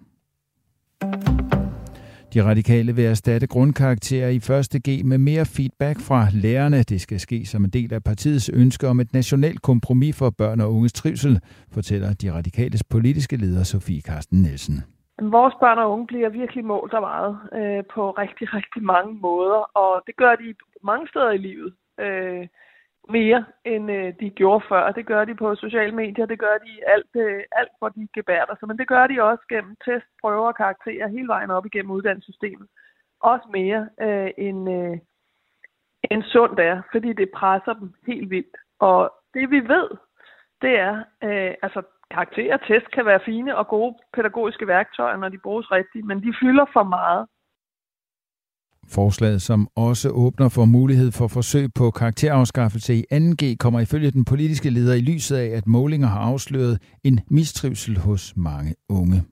Speaker 9: De radikale vil erstatte grundkarakterer i 1. G med mere feedback fra lærerne. Det skal ske som en del af partiets ønske om et nationalt kompromis for børn og unges trivsel, fortæller de radikales politiske leder Sofie Karsten Nielsen.
Speaker 11: Vores børn og unge bliver virkelig målt og meget øh, på rigtig, rigtig mange måder, og det gør de mange steder i livet. Øh, mere, end øh, de gjorde før. Det gør de på sociale medier, det gør de alt, øh, alt hvor de gebærder sig. Men det gør de også gennem test, prøver og karakterer hele vejen op igennem uddannelsessystemet. Også mere øh, end, øh, end sundt er, fordi det presser dem helt vildt. Og det vi ved, det er, øh, altså karakterer og test kan være fine og gode pædagogiske værktøjer, når de bruges rigtigt, men de fylder for meget.
Speaker 9: Forslaget, som også åbner for mulighed for forsøg på karakterafskaffelse i 2G, kommer ifølge den politiske leder i lyset af, at målinger har afsløret en mistrivsel hos mange unge.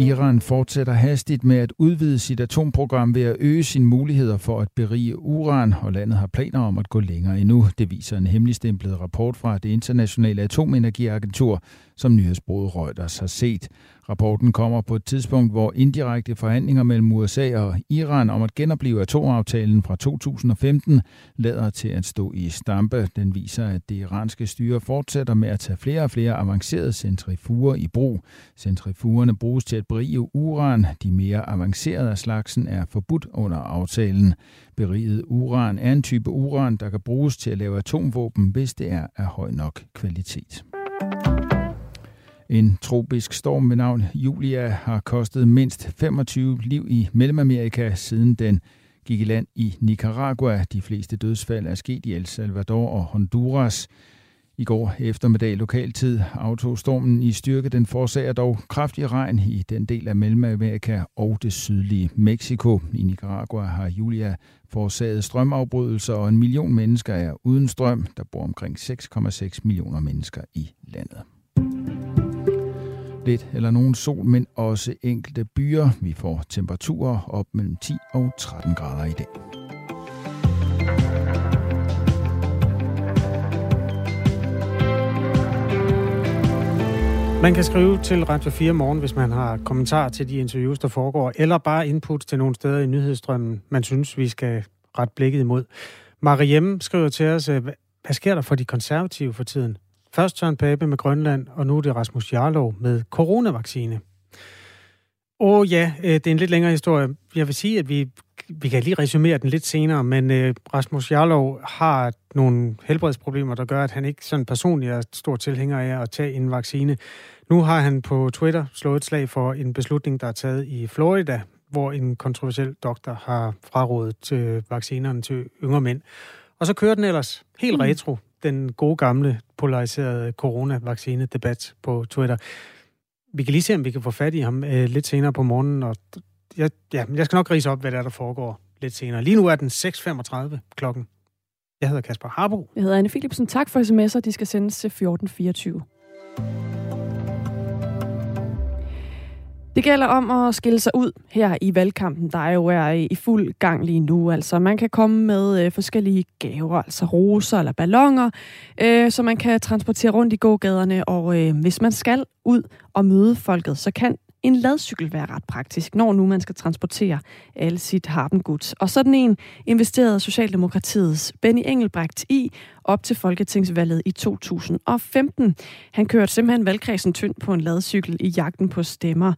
Speaker 9: Iran fortsætter hastigt med at udvide sit atomprogram ved at øge sine muligheder for at berige uran, og landet har planer om at gå længere endnu. Det viser en hemmeligstemplet rapport fra det internationale atomenergiagentur, som nyhedsbruget Reuters har set. Rapporten kommer på et tidspunkt, hvor indirekte forhandlinger mellem USA og Iran om at genopleve atomaftalen fra 2015 lader til at stå i stampe. Den viser, at det iranske styre fortsætter med at tage flere og flere avancerede centrifuger i brug. Centrifugerne bruges til at berige uran. De mere avancerede af slagsen er forbudt under aftalen. Beriget uran er en type uran, der kan bruges til at lave atomvåben, hvis det er af høj nok kvalitet. En tropisk storm ved navn Julia har kostet mindst 25 liv i Mellemamerika, siden den gik i land i Nicaragua. De fleste dødsfald er sket i El Salvador og Honduras. I går eftermiddag lokaltid aftog stormen i styrke. Den forårsager dog kraftig regn i den del af Mellemamerika og det sydlige Mexico. I Nicaragua har Julia forårsaget strømafbrydelser, og en million mennesker er uden strøm. Der bor omkring 6,6 millioner mennesker i landet. Lidt eller nogen sol, men også enkelte byer. Vi får temperaturer op mellem 10 og 13 grader i dag.
Speaker 1: Man kan skrive til Radio 4 morgen, hvis man har kommentarer til de interviews, der foregår, eller bare input til nogle steder i nyhedsstrømmen, man synes, vi skal ret blikket imod. Mariem skriver til os, hvad sker der for de konservative for tiden? Først Søren Pape med Grønland, og nu er det Rasmus Jarlov med coronavaccine. Åh oh, ja, øh, det er en lidt længere historie. Jeg vil sige, at vi, vi kan lige resumere den lidt senere, men uh, Rasmus Jarlov har nogle helbredsproblemer, der gør, at han ikke sådan personligt er stor tilhænger af at tage en vaccine. Nu har han på Twitter slået et slag for en beslutning, der er taget i Florida, hvor en kontroversiel doktor har frarådet til vaccinerne til yngre mænd. Og så kører den ellers helt mm. retro den gode gamle polariserede coronavaccine-debat på Twitter. Vi kan lige se, om vi kan få fat i ham øh, lidt senere på morgenen, og jeg, ja, jeg skal nok rise op, hvad der er, der foregår lidt senere. Lige nu er den 6.35 klokken. Jeg hedder Kasper Harbo.
Speaker 2: Jeg hedder Anne Philipsen. Tak for sms'er. De skal sendes til 1424. Det gælder om at skille sig ud her i valgkampen, der jo er i fuld gang lige nu. Altså, man kan komme med øh, forskellige gaver, altså roser eller ballonger, øh, så man kan transportere rundt i gågaderne. Og øh, hvis man skal ud og møde folket, så kan en ladcykel være ret praktisk, når nu man skal transportere alle sit harpengods. Og sådan en investerede Socialdemokratiets Benny Engelbrecht i op til Folketingsvalget i 2015. Han kørte simpelthen valgkredsen tynd på en ladcykel i jagten på stemmer.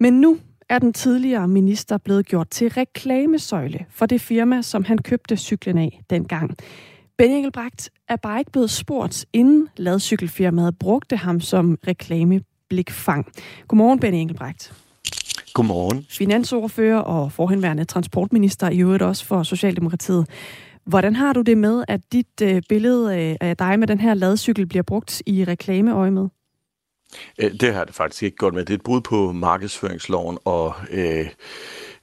Speaker 2: Men nu er den tidligere minister blevet gjort til reklamesøjle for det firma, som han købte cyklen af dengang. Benny Engelbrecht er bare ikke blevet spurgt, inden ladcykelfirmaet brugte ham som reklame blikfang. Godmorgen, Benny Engelbrecht.
Speaker 12: Godmorgen.
Speaker 2: Finansordfører og forhenværende transportminister i øvrigt også for Socialdemokratiet. Hvordan har du det med, at dit øh, billede af dig med den her ladcykel bliver brugt i reklameøje med?
Speaker 12: Øh, det har det faktisk ikke godt med. Det er et brud på markedsføringsloven, og øh,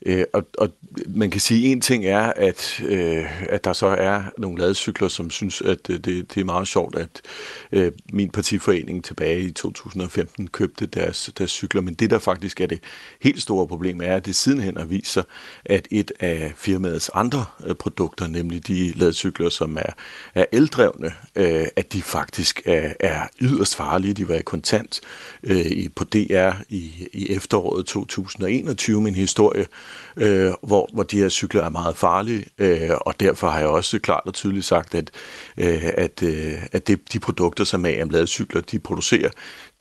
Speaker 12: Øh, og, og man kan sige, at en ting er, at, øh, at der så er nogle ladecykler, som synes, at det, det er meget sjovt, at øh, min partiforening tilbage i 2015 købte deres, deres cykler. Men det, der faktisk er det helt store problem, er, at det sidenhen har vist sig, at et af firmaets andre øh, produkter, nemlig de ladecykler, som er, er eldrevne, øh, at de faktisk er, er yderst farlige. De var i kontant øh, på DR i, i efteråret 2021 med en historie, øh, hvor, hvor de her cykler er meget farlige, øh, og derfor har jeg også klart og tydeligt sagt, at, øh, at, øh, at det, de produkter, som AM cykler, de producerer,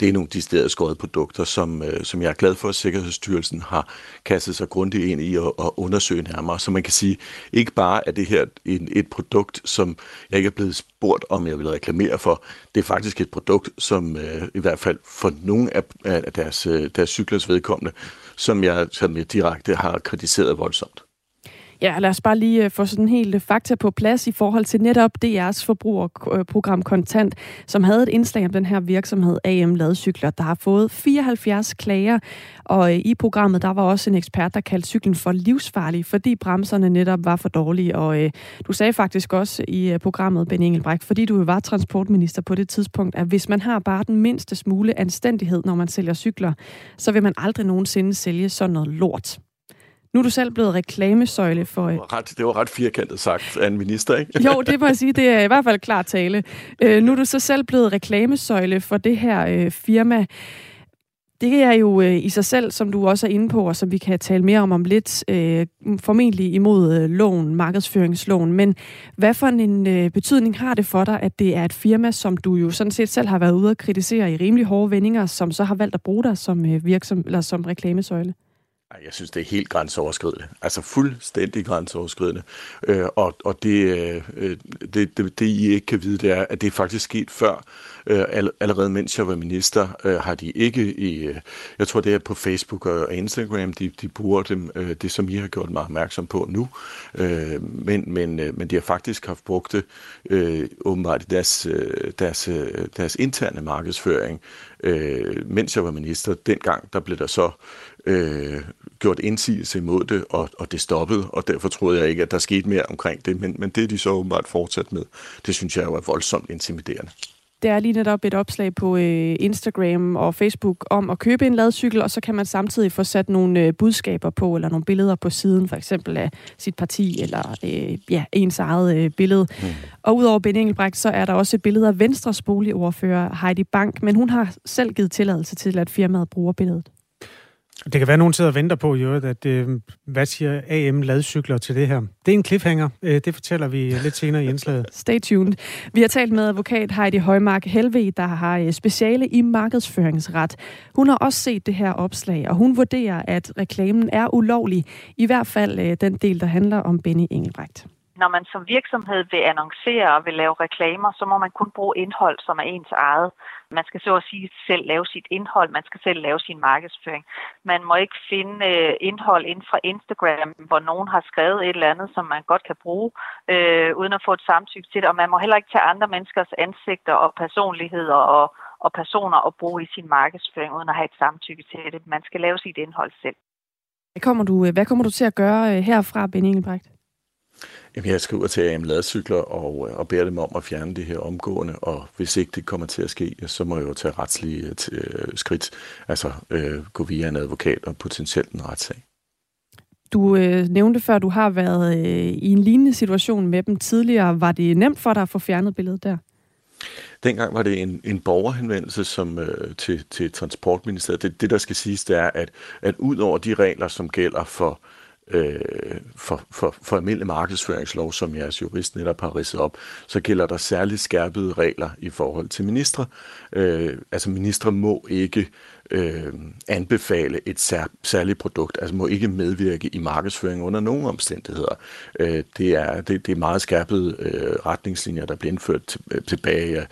Speaker 12: det er nogle de steder skåret produkter, som, øh, som jeg er glad for, at Sikkerhedsstyrelsen har kastet sig grundigt ind i at, at undersøge nærmere. Så man kan sige, ikke bare er det her en, et produkt, som jeg ikke er blevet spurgt, om jeg vil reklamere for. Det er faktisk et produkt, som øh, i hvert fald for nogle af, af deres, øh, deres cyklers vedkommende, som jeg, som jeg direkte har kritiseret voldsomt.
Speaker 2: Ja, lad os bare lige øh, få sådan helt øh, fakta på plads i forhold til netop DR's forbrugerprogram øh, Kontant, som havde et indslag om den her virksomhed AM Ladcykler, der har fået 74 klager, og i programmet der var også en ekspert, der kaldte cyklen for livsfarlig, fordi bremserne netop var for dårlige, og øh, du sagde faktisk også i programmet, Ben Engelbrecht, fordi du var transportminister på det tidspunkt, at hvis man har bare den mindste smule anstændighed, når man sælger cykler, så vil man aldrig nogensinde sælge sådan noget lort. Nu er du selv blevet reklamesøjle for...
Speaker 12: Det var ret, det var ret firkantet sagt af en minister, ikke?
Speaker 2: jo, det må jeg sige. Det er i hvert fald klar tale. Øh, nu er du så selv blevet reklamesøjle for det her øh, firma. Det er jo øh, i sig selv, som du også er inde på, og som vi kan tale mere om om lidt, øh, formentlig imod øh, loven, markedsføringsloven. Men hvad for en øh, betydning har det for dig, at det er et firma, som du jo sådan set selv har været ude at kritisere i rimelig hårde vendinger, som så har valgt at bruge dig som, øh, virksom, eller som reklamesøjle?
Speaker 12: Jeg synes, det er helt grænseoverskridende. Altså fuldstændig grænseoverskridende. Øh, og og det, øh, det, det, det, I ikke kan vide, det er, at det er faktisk sket før. Øh, allerede mens jeg var minister, øh, har de ikke i... Øh, jeg tror, det er på Facebook og Instagram, de, de bruger dem, øh, det, som I har gjort mig opmærksom på nu. Øh, men, men, øh, men de har faktisk haft brugt det øh, åbenbart i deres, øh, deres, øh, deres interne markedsføring. Øh, mens jeg var minister, dengang, der blev der så øh, gjort indsigelse imod det, og, og det stoppede, og derfor troede jeg ikke, at der skete mere omkring det, men, men det er de så åbenbart fortsat med. Det synes jeg jo er voldsomt intimiderende.
Speaker 2: Det er lige netop et opslag på øh, Instagram og Facebook om at købe en ladcykel, og så kan man samtidig få sat nogle øh, budskaber på, eller nogle billeder på siden, for eksempel af sit parti, eller øh, ja, ens eget øh, billede. Mm. Og udover Ben Engelbrecht, så er der også et billede af Venstres boligordfører Heidi Bank, men hun har selv givet tilladelse til, at firmaet bruger billedet.
Speaker 1: Det kan være, at nogen sidder og venter på, jo, at øh, hvad siger AM ladcykler til det her? Det er en cliffhanger. Øh, det fortæller vi lidt senere i indslaget.
Speaker 2: Stay tuned. Vi har talt med advokat Heidi Højmark Helve, der har øh, speciale i markedsføringsret. Hun har også set det her opslag, og hun vurderer, at reklamen er ulovlig. I hvert fald øh, den del, der handler om Benny Engelbrecht
Speaker 13: når man som virksomhed vil annoncere og vil lave reklamer, så må man kun bruge indhold, som er ens eget. Man skal så at sige selv lave sit indhold, man skal selv lave sin markedsføring. Man må ikke finde øh, indhold inden fra Instagram, hvor nogen har skrevet et eller andet, som man godt kan bruge, øh, uden at få et samtykke til det. Og man må heller ikke tage andre menneskers ansigter og personligheder og, og personer og bruge i sin markedsføring, uden at have et samtykke til det. Man skal lave sit indhold selv.
Speaker 2: Hvad kommer du, øh, hvad kommer du til at gøre øh, herfra, Ben Engelbrecht?
Speaker 12: Jamen, jeg skriver til AM Ladcykler og, og beder dem om at fjerne det her omgående, og hvis ikke det kommer til at ske, så må jeg jo tage retslige skridt, altså øh, gå via en advokat og potentielt en retssag.
Speaker 2: Du øh, nævnte før, du har været øh, i en lignende situation med dem tidligere. Var det nemt for dig at få fjernet billedet der?
Speaker 12: Dengang var det en, en borgerhenvendelse som, øh, til, til Transportministeriet. Det, det, der skal siges, det er, at, at ud over de regler, som gælder for, øh, øh, for, for, for almindelig markedsføringslov, som jeres jurist netop har ridset op, så gælder der særligt skærpede regler i forhold til ministre. Øh, altså ministre må ikke øh, anbefale et sær, særligt produkt, altså må ikke medvirke i markedsføring under nogen omstændigheder. Øh, det, er, det, det er meget skærpede øh, retningslinjer, der blev indført til, øh, tilbage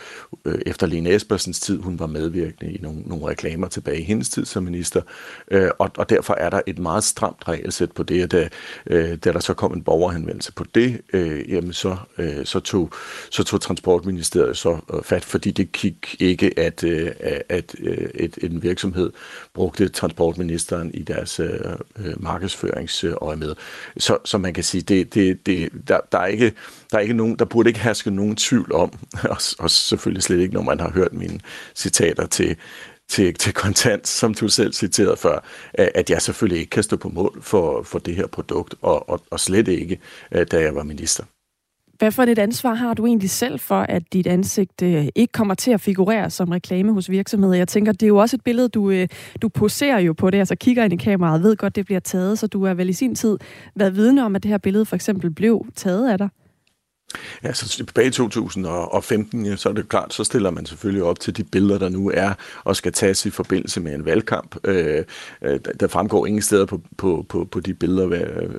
Speaker 12: øh, efter Lene Espersens tid. Hun var medvirkende i nogle, nogle reklamer tilbage i hendes tid som minister, øh, og, og derfor er der et meget stramt regelsæt på det, da, øh, da der så kom en borgerhenvendelse på det, øh, jamen så, øh, så, tog, så tog Transportministeriet så øh, fat, fordi det gik ikke, at, øh, at øh, et, en virksomhed opmærksomhed brugte transportministeren i deres øh, øh markedsføringsøje øh, med. Så, så man kan sige, det, det, det, der, der, er ikke, der, er ikke nogen, der burde ikke herske nogen tvivl om, og, og selvfølgelig slet ikke, når man har hørt mine citater til, til, til kontant, som du selv citerede før, at jeg selvfølgelig ikke kan stå på mål for, for det her produkt, og, og, og slet ikke, øh, da jeg var minister.
Speaker 2: Hvad for et ansvar har du egentlig selv for, at dit ansigt øh, ikke kommer til at figurere som reklame hos virksomheder? Jeg tænker, det er jo også et billede, du, øh, du poserer jo på det, altså kigger ind i kameraet, ved godt, det bliver taget, så du er vel i sin tid været vidne om, at det her billede for eksempel blev taget af dig?
Speaker 12: Ja, så tilbage i 2015, så er det klart, så stiller man selvfølgelig op til de billeder, der nu er, og skal tages i forbindelse med en valgkamp. Øh, øh der fremgår ingen steder på, på, på, på de billeder,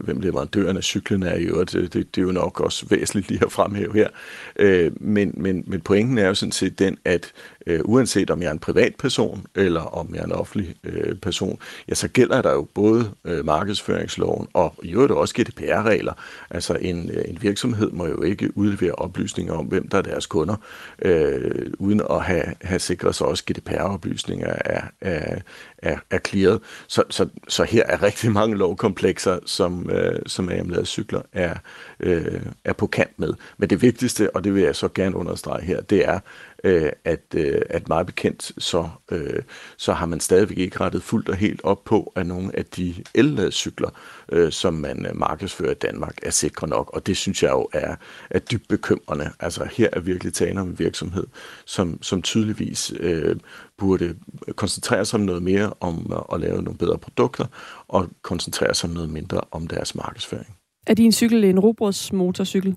Speaker 12: hvem leverandøren af cyklen er i øvrigt. Øh, det, det er jo nok også væsentligt lige at fremhæve her. Øh, men, men, men pointen er jo sådan set den, at øh, uanset om jeg er en privatperson eller om jeg er en offentlig øh, person, ja, så gælder der jo både øh, markedsføringsloven og i øvrigt også GDPR-regler. Altså en, øh, en virksomhed må jo ikke udlevere oplysninger om, hvem der er deres kunder, øh, uden at have, have sikret sig også GDPR-oplysninger er, er, er, er clearet. Så, så, så her er rigtig mange lovkomplekser, som, øh, som AMLAD cykler er, øh, er på kant med. Men det vigtigste, og det vil jeg så gerne understrege her, det er, øh, at, øh, at meget bekendt, så, øh, så har man stadigvæk ikke rettet fuldt og helt op på, at nogle af de elladcykler, øh, som man øh, markedsfører i Danmark, er sikre nok. Og det synes jeg jo er, er dybt bekymrende. Altså her er virkelig tale om en virksomhed, som, som tydeligvis øh, burde koncentrere sig om noget mere om at, at lave nogle bedre produkter, og koncentrere sig om noget mindre om deres markedsføring.
Speaker 2: Er din cykel en robotsmotorcykel?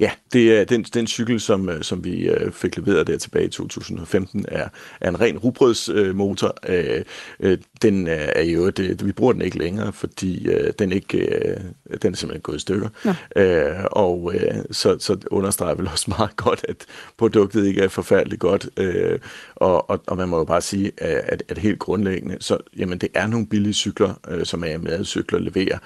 Speaker 12: Ja, det er den, den cykel, som, øh, som vi øh, fik leveret der tilbage i 2015, er, er en ren rugbrødsmotor. Øh, den er jo det, vi bruger den ikke længere, fordi den ikke den er simpelthen gået i stykker. Ja. Og så, så understreger vel også meget godt, at produktet ikke er forfærdeligt godt. Og, og, og man må jo bare sige, at, at helt grundlæggende, så jamen, det er nogle billige cykler, som er med cykler leverer,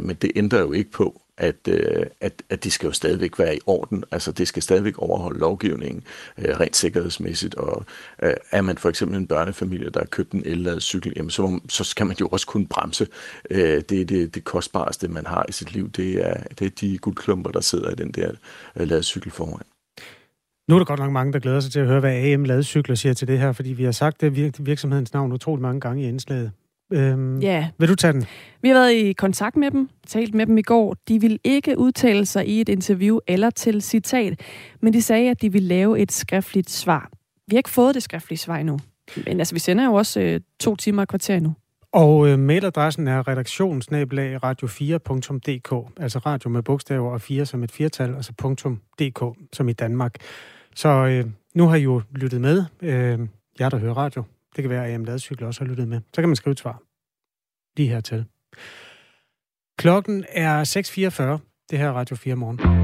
Speaker 12: men det ændrer jo ikke på, at, øh, at, at de skal jo stadigvæk være i orden. Altså det skal stadigvæk overholde lovgivningen øh, rent sikkerhedsmæssigt. Og øh, er man for eksempel en børnefamilie, der har købt en elladet cykel, jamen så, så skal man jo også kunne bremse. Øh, det er det, det kostbareste, man har i sit liv. Det er, det er de guldklumper, der sidder i den der øh, ladet cykel foran.
Speaker 1: Nu er der godt nok mange, der glæder sig til at høre, hvad AM Ladecykler siger til det her, fordi vi har sagt det virksomhedens navn utroligt mange gange i indslaget. Øhm, ja. Vil du tage den?
Speaker 2: Vi har været i kontakt med dem, talt med dem i går. De vil ikke udtale sig i et interview eller til citat, men de sagde, at de vil lave et skriftligt svar. Vi har ikke fået det skriftlige svar endnu. Men altså, vi sender jo også øh, to timer og kvarter nu.
Speaker 1: Og øh, mailadressen er redaktionsnablag radio4.dk, altså radio med bogstaver og 4 som et firtal, altså .dk som i Danmark. Så øh, nu har I jo lyttet med, øh, jer der hører radio. Det kan være, at AM Ladcykler også har lyttet med. Så kan man skrive et svar lige hertil. Klokken er 6.44. Det her er Radio 4 morgen.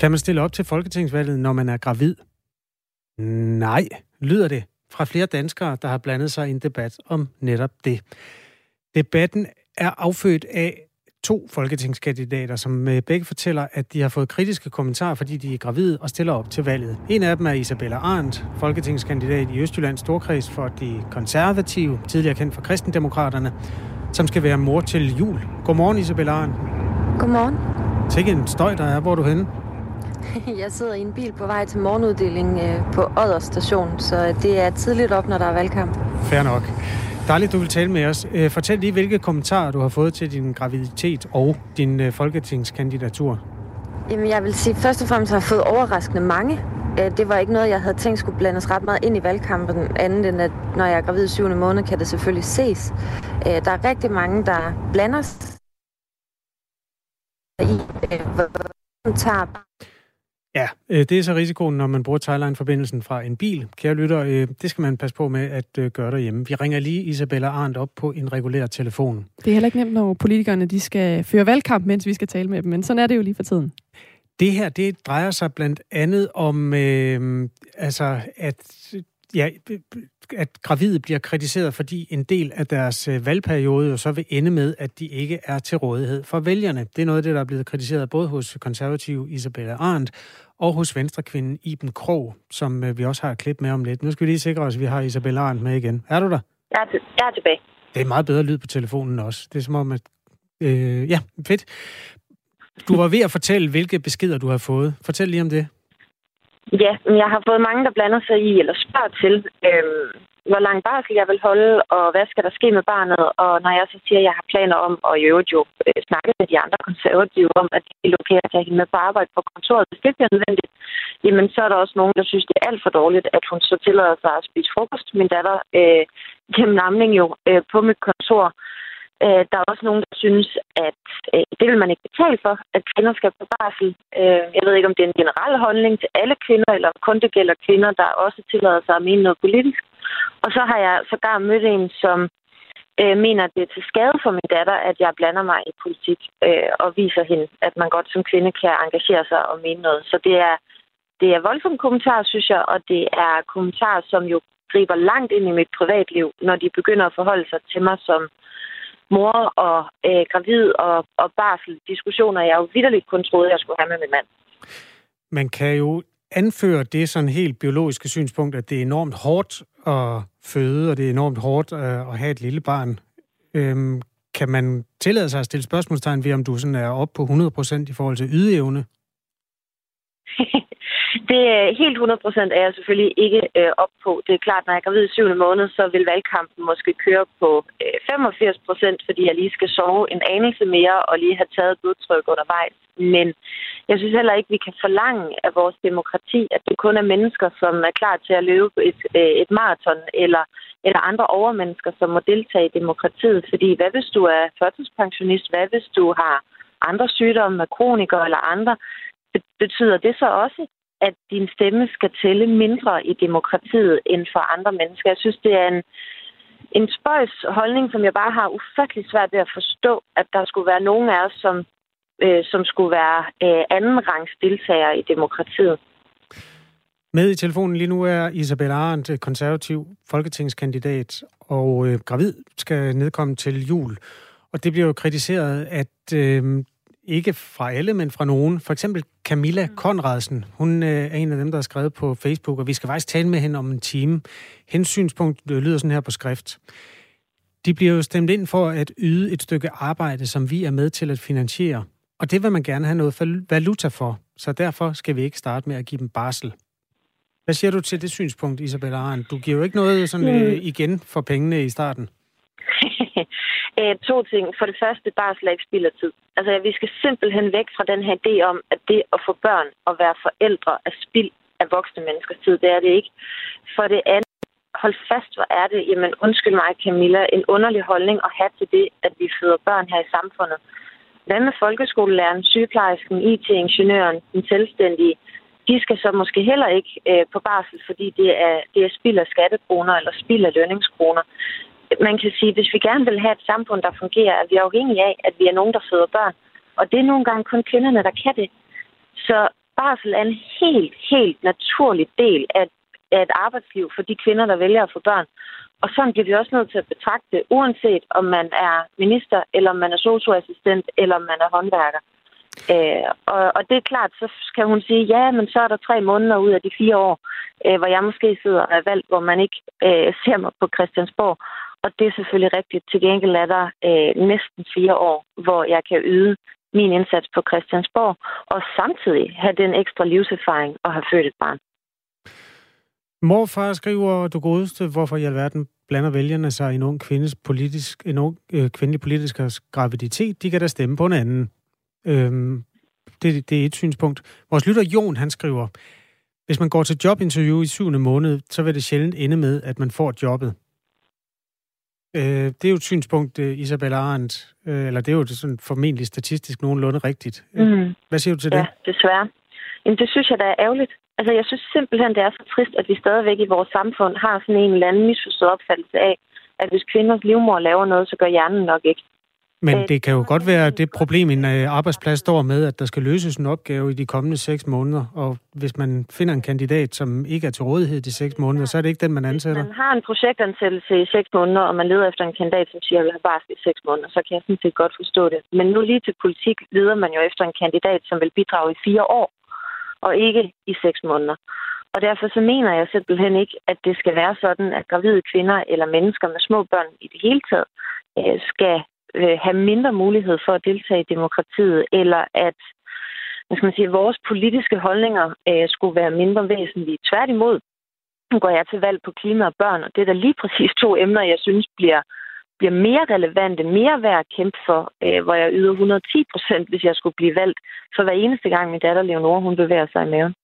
Speaker 1: Kan man stille op til folketingsvalget, når man er gravid? Nej, lyder det fra flere danskere, der har blandet sig i en debat om netop det. Debatten er affødt af to folketingskandidater, som øh, begge fortæller, at de har fået kritiske kommentarer, fordi de er gravide og stiller op til valget. En af dem er Isabella Arndt, folketingskandidat i Østjyllands Storkreds for de konservative, tidligere kendt for kristendemokraterne, som skal være mor til jul. Godmorgen, Isabella Arndt.
Speaker 14: Godmorgen.
Speaker 1: Tænk en støj, der er. Hvor er du henne?
Speaker 14: Jeg sidder i en bil på vej til morgenuddeling øh, på Odder station, så det er tidligt op, når der er valgkamp.
Speaker 1: Fair nok. Dejligt, du vil tale med os. Øh, fortæl lige, hvilke kommentarer du har fået til din graviditet og din øh, folketingskandidatur.
Speaker 14: Jamen, jeg vil sige, først og fremmest har jeg fået overraskende mange. Det var ikke noget, jeg havde tænkt skulle blandes ret meget ind i valgkampen, andet end at når jeg er gravid i syvende måned, kan det selvfølgelig ses. Der er rigtig mange, der blander sig i, hvor tager
Speaker 1: Ja, øh, det er så risikoen, når man bruger Thailand-forbindelsen fra en bil. Kære lytter, øh, det skal man passe på med at øh, gøre derhjemme. Vi ringer lige Isabella Arndt op på en regulær telefon.
Speaker 2: Det er heller ikke nemt, når politikerne de skal føre valgkamp, mens vi skal tale med dem, men sådan er det jo lige for tiden.
Speaker 1: Det her, det drejer sig blandt andet om, øh, altså, at ja, at gravide bliver kritiseret, fordi en del af deres valgperiode jo så vil ende med, at de ikke er til rådighed for vælgerne. Det er noget af det, der er blevet kritiseret både hos konservativ Isabella Arndt og hos venstrekvinden Iben Krog, som øh, vi også har et klip med om lidt. Nu skal vi lige sikre os, at vi har Isabella Arndt med igen. Er du der?
Speaker 15: Jeg er, til, jeg er tilbage.
Speaker 1: Det er meget bedre lyd på telefonen også. Det er som om, at... Øh, ja, fedt. Du var ved at fortælle, hvilke beskeder du har fået. Fortæl lige om det.
Speaker 15: Ja, jeg har fået mange, der blander sig i eller spørger til, øh, hvor lang barsel jeg vil holde, og hvad skal der ske med barnet. Og når jeg så siger, at jeg har planer om at i øvrigt jo øh, snakke med de andre konservative om, at de lokerer til hende med på arbejde på kontoret, hvis det bliver nødvendigt, jamen så er der også nogen, der synes, det er alt for dårligt, at hun så tillader sig at spise frokost. Min datter øh, gennem namning jo øh, på mit kontor. Øh, der er også nogen, der synes, at øh, det vil man ikke betale for, at kvinder skal på barsel. Øh, jeg ved ikke, om det er en generel holdning til alle kvinder, eller kun det gælder kvinder, der også tillader sig at mene noget politisk. Og så har jeg sågar mødt en, som øh, mener, at det er til skade for min datter, at jeg blander mig i politik øh, og viser hende, at man godt som kvinde kan engagere sig og mene noget. Så det er, det er voldsomme kommentarer, synes jeg, og det er kommentarer, som jo griber langt ind i mit privatliv, når de begynder at forholde sig til mig som mor og øh, gravid og, og barsel. Diskussioner, jeg jo vidderligt kun troede, jeg skulle have med min mand.
Speaker 1: Man kan jo anføre det sådan helt biologiske synspunkt, at det er enormt hårdt at føde, og det er enormt hårdt øh, at have et lille barn. Øhm, kan man tillade sig at stille spørgsmålstegn ved, om du sådan er oppe på 100% i forhold til ydeevne?
Speaker 15: Det er helt 100% er jeg selvfølgelig ikke øh, op på. Det er klart, når jeg er gravid i syvende måned, så vil valgkampen måske køre på øh, 85%, fordi jeg lige skal sove en anelse mere og lige have taget blodtryk undervejs. Men jeg synes heller ikke, vi kan forlange af vores demokrati, at det kun er mennesker, som er klar til at løbe et, øh, et maraton, eller, eller andre overmennesker, som må deltage i demokratiet. Fordi hvad hvis du er førtidspensionist? Hvad hvis du har andre sygdomme, med kronikere eller andre? Betyder det så også, at din stemme skal tælle mindre i demokratiet end for andre mennesker. Jeg synes, det er en, en spøjs holdning, som jeg bare har ufattelig svært ved at forstå, at der skulle være nogen af os, som, øh, som skulle være øh, anden rangs deltagere i demokratiet.
Speaker 1: Med i telefonen lige nu er Isabel Arendt, konservativ folketingskandidat, og øh, gravid skal nedkomme til jul. Og det bliver jo kritiseret, at øh, ikke fra alle, men fra nogen. For eksempel Camilla mm. Konradsen. Hun øh, er en af dem, der har skrevet på Facebook, og vi skal faktisk tale med hende om en time. Hendes synspunkt lyder sådan her på skrift. De bliver jo stemt ind for at yde et stykke arbejde, som vi er med til at finansiere. Og det vil man gerne have noget valuta for, så derfor skal vi ikke starte med at give dem barsel. Hvad siger du til det synspunkt, Isabella Arendt? Du giver jo ikke noget sådan, mm. øh, igen for pengene i starten.
Speaker 15: Øh, to ting. For det første, barsel er ikke spild af tid. Altså, vi skal simpelthen væk fra den her idé om, at det at få børn og være forældre er spild af voksne menneskers tid. Det er det ikke. For det andet, hold fast, hvor er det, jamen undskyld mig, Camilla, en underlig holdning at have til det, at vi føder børn her i samfundet. Hvad med folkeskolelæreren, sygeplejersken, IT-ingeniøren, den selvstændige? De skal så måske heller ikke øh, på barsel, fordi det er, det er spild af skattekroner eller spild af lønningskroner man kan sige, hvis vi gerne vil have et samfund, der fungerer, er vi afhængige af, at vi er nogen, der føder børn. Og det er nogle gange kun kvinderne, der kan det. Så barsel er en helt, helt naturlig del af, af et arbejdsliv for de kvinder, der vælger at få børn. Og sådan bliver vi også nødt til at betragte det, uanset om man er minister, eller om man er socioassistent, eller om man er håndværker. Øh, og, og det er klart, så kan hun sige, ja, men så er der tre måneder ud af de fire år, øh, hvor jeg måske sidder og er valgt, hvor man ikke øh, ser mig på Christiansborg. Og det er selvfølgelig rigtigt. Til gengæld er der øh, næsten fire år, hvor jeg kan yde min indsats på Christiansborg, og samtidig have den ekstra livserfaring og have født et barn.
Speaker 1: Morfar skriver, du godeste, hvorfor i alverden blander vælgerne sig i en ung, kvindes politisk, en ung øh, kvindelig politisk graviditet. De kan da stemme på en anden. Øhm, det, det er et synspunkt. Vores lytter Jon, han skriver, hvis man går til jobinterview i syvende måned, så vil det sjældent ende med, at man får jobbet. Øh, det er jo et synspunkt, øh, Isabella Arendt, øh, eller det er jo sådan formentlig statistisk nogenlunde rigtigt.
Speaker 15: Mm.
Speaker 1: Hvad siger du til det?
Speaker 15: Ja, desværre. Jamen, det synes jeg, der er ærgerligt. Altså, jeg synes simpelthen, det er så trist, at vi stadigvæk i vores samfund har sådan en eller anden misforstået opfattelse af, at hvis kvinders livmor laver noget, så gør hjernen nok ikke.
Speaker 1: Men det kan jo godt være det problem, en øh, arbejdsplads står med, at der skal løses en opgave i de kommende seks måneder. Og hvis man finder en kandidat, som ikke er til rådighed de seks måneder, så er det ikke den, man ansætter.
Speaker 15: Hvis man har en projektansættelse i seks måneder, og man leder efter en kandidat, som siger, at vi har bare i seks måneder, så kan jeg sådan set godt forstå det. Men nu lige til politik leder man jo efter en kandidat, som vil bidrage i fire år, og ikke i seks måneder. Og derfor så mener jeg simpelthen ikke, at det skal være sådan, at gravide kvinder eller mennesker med små børn i det hele taget øh, skal øh, have mindre mulighed for at deltage i demokratiet, eller at hvad skal man sige, vores politiske holdninger øh, skulle være mindre væsentlige. Tværtimod går jeg til valg på klima og børn, og det er da lige præcis to emner, jeg synes bliver, bliver mere relevante, mere værd at kæmpe for, øh, hvor jeg yder 110 procent, hvis jeg skulle blive valgt, for hver eneste gang min datter Leonora, hun bevæger sig i maven.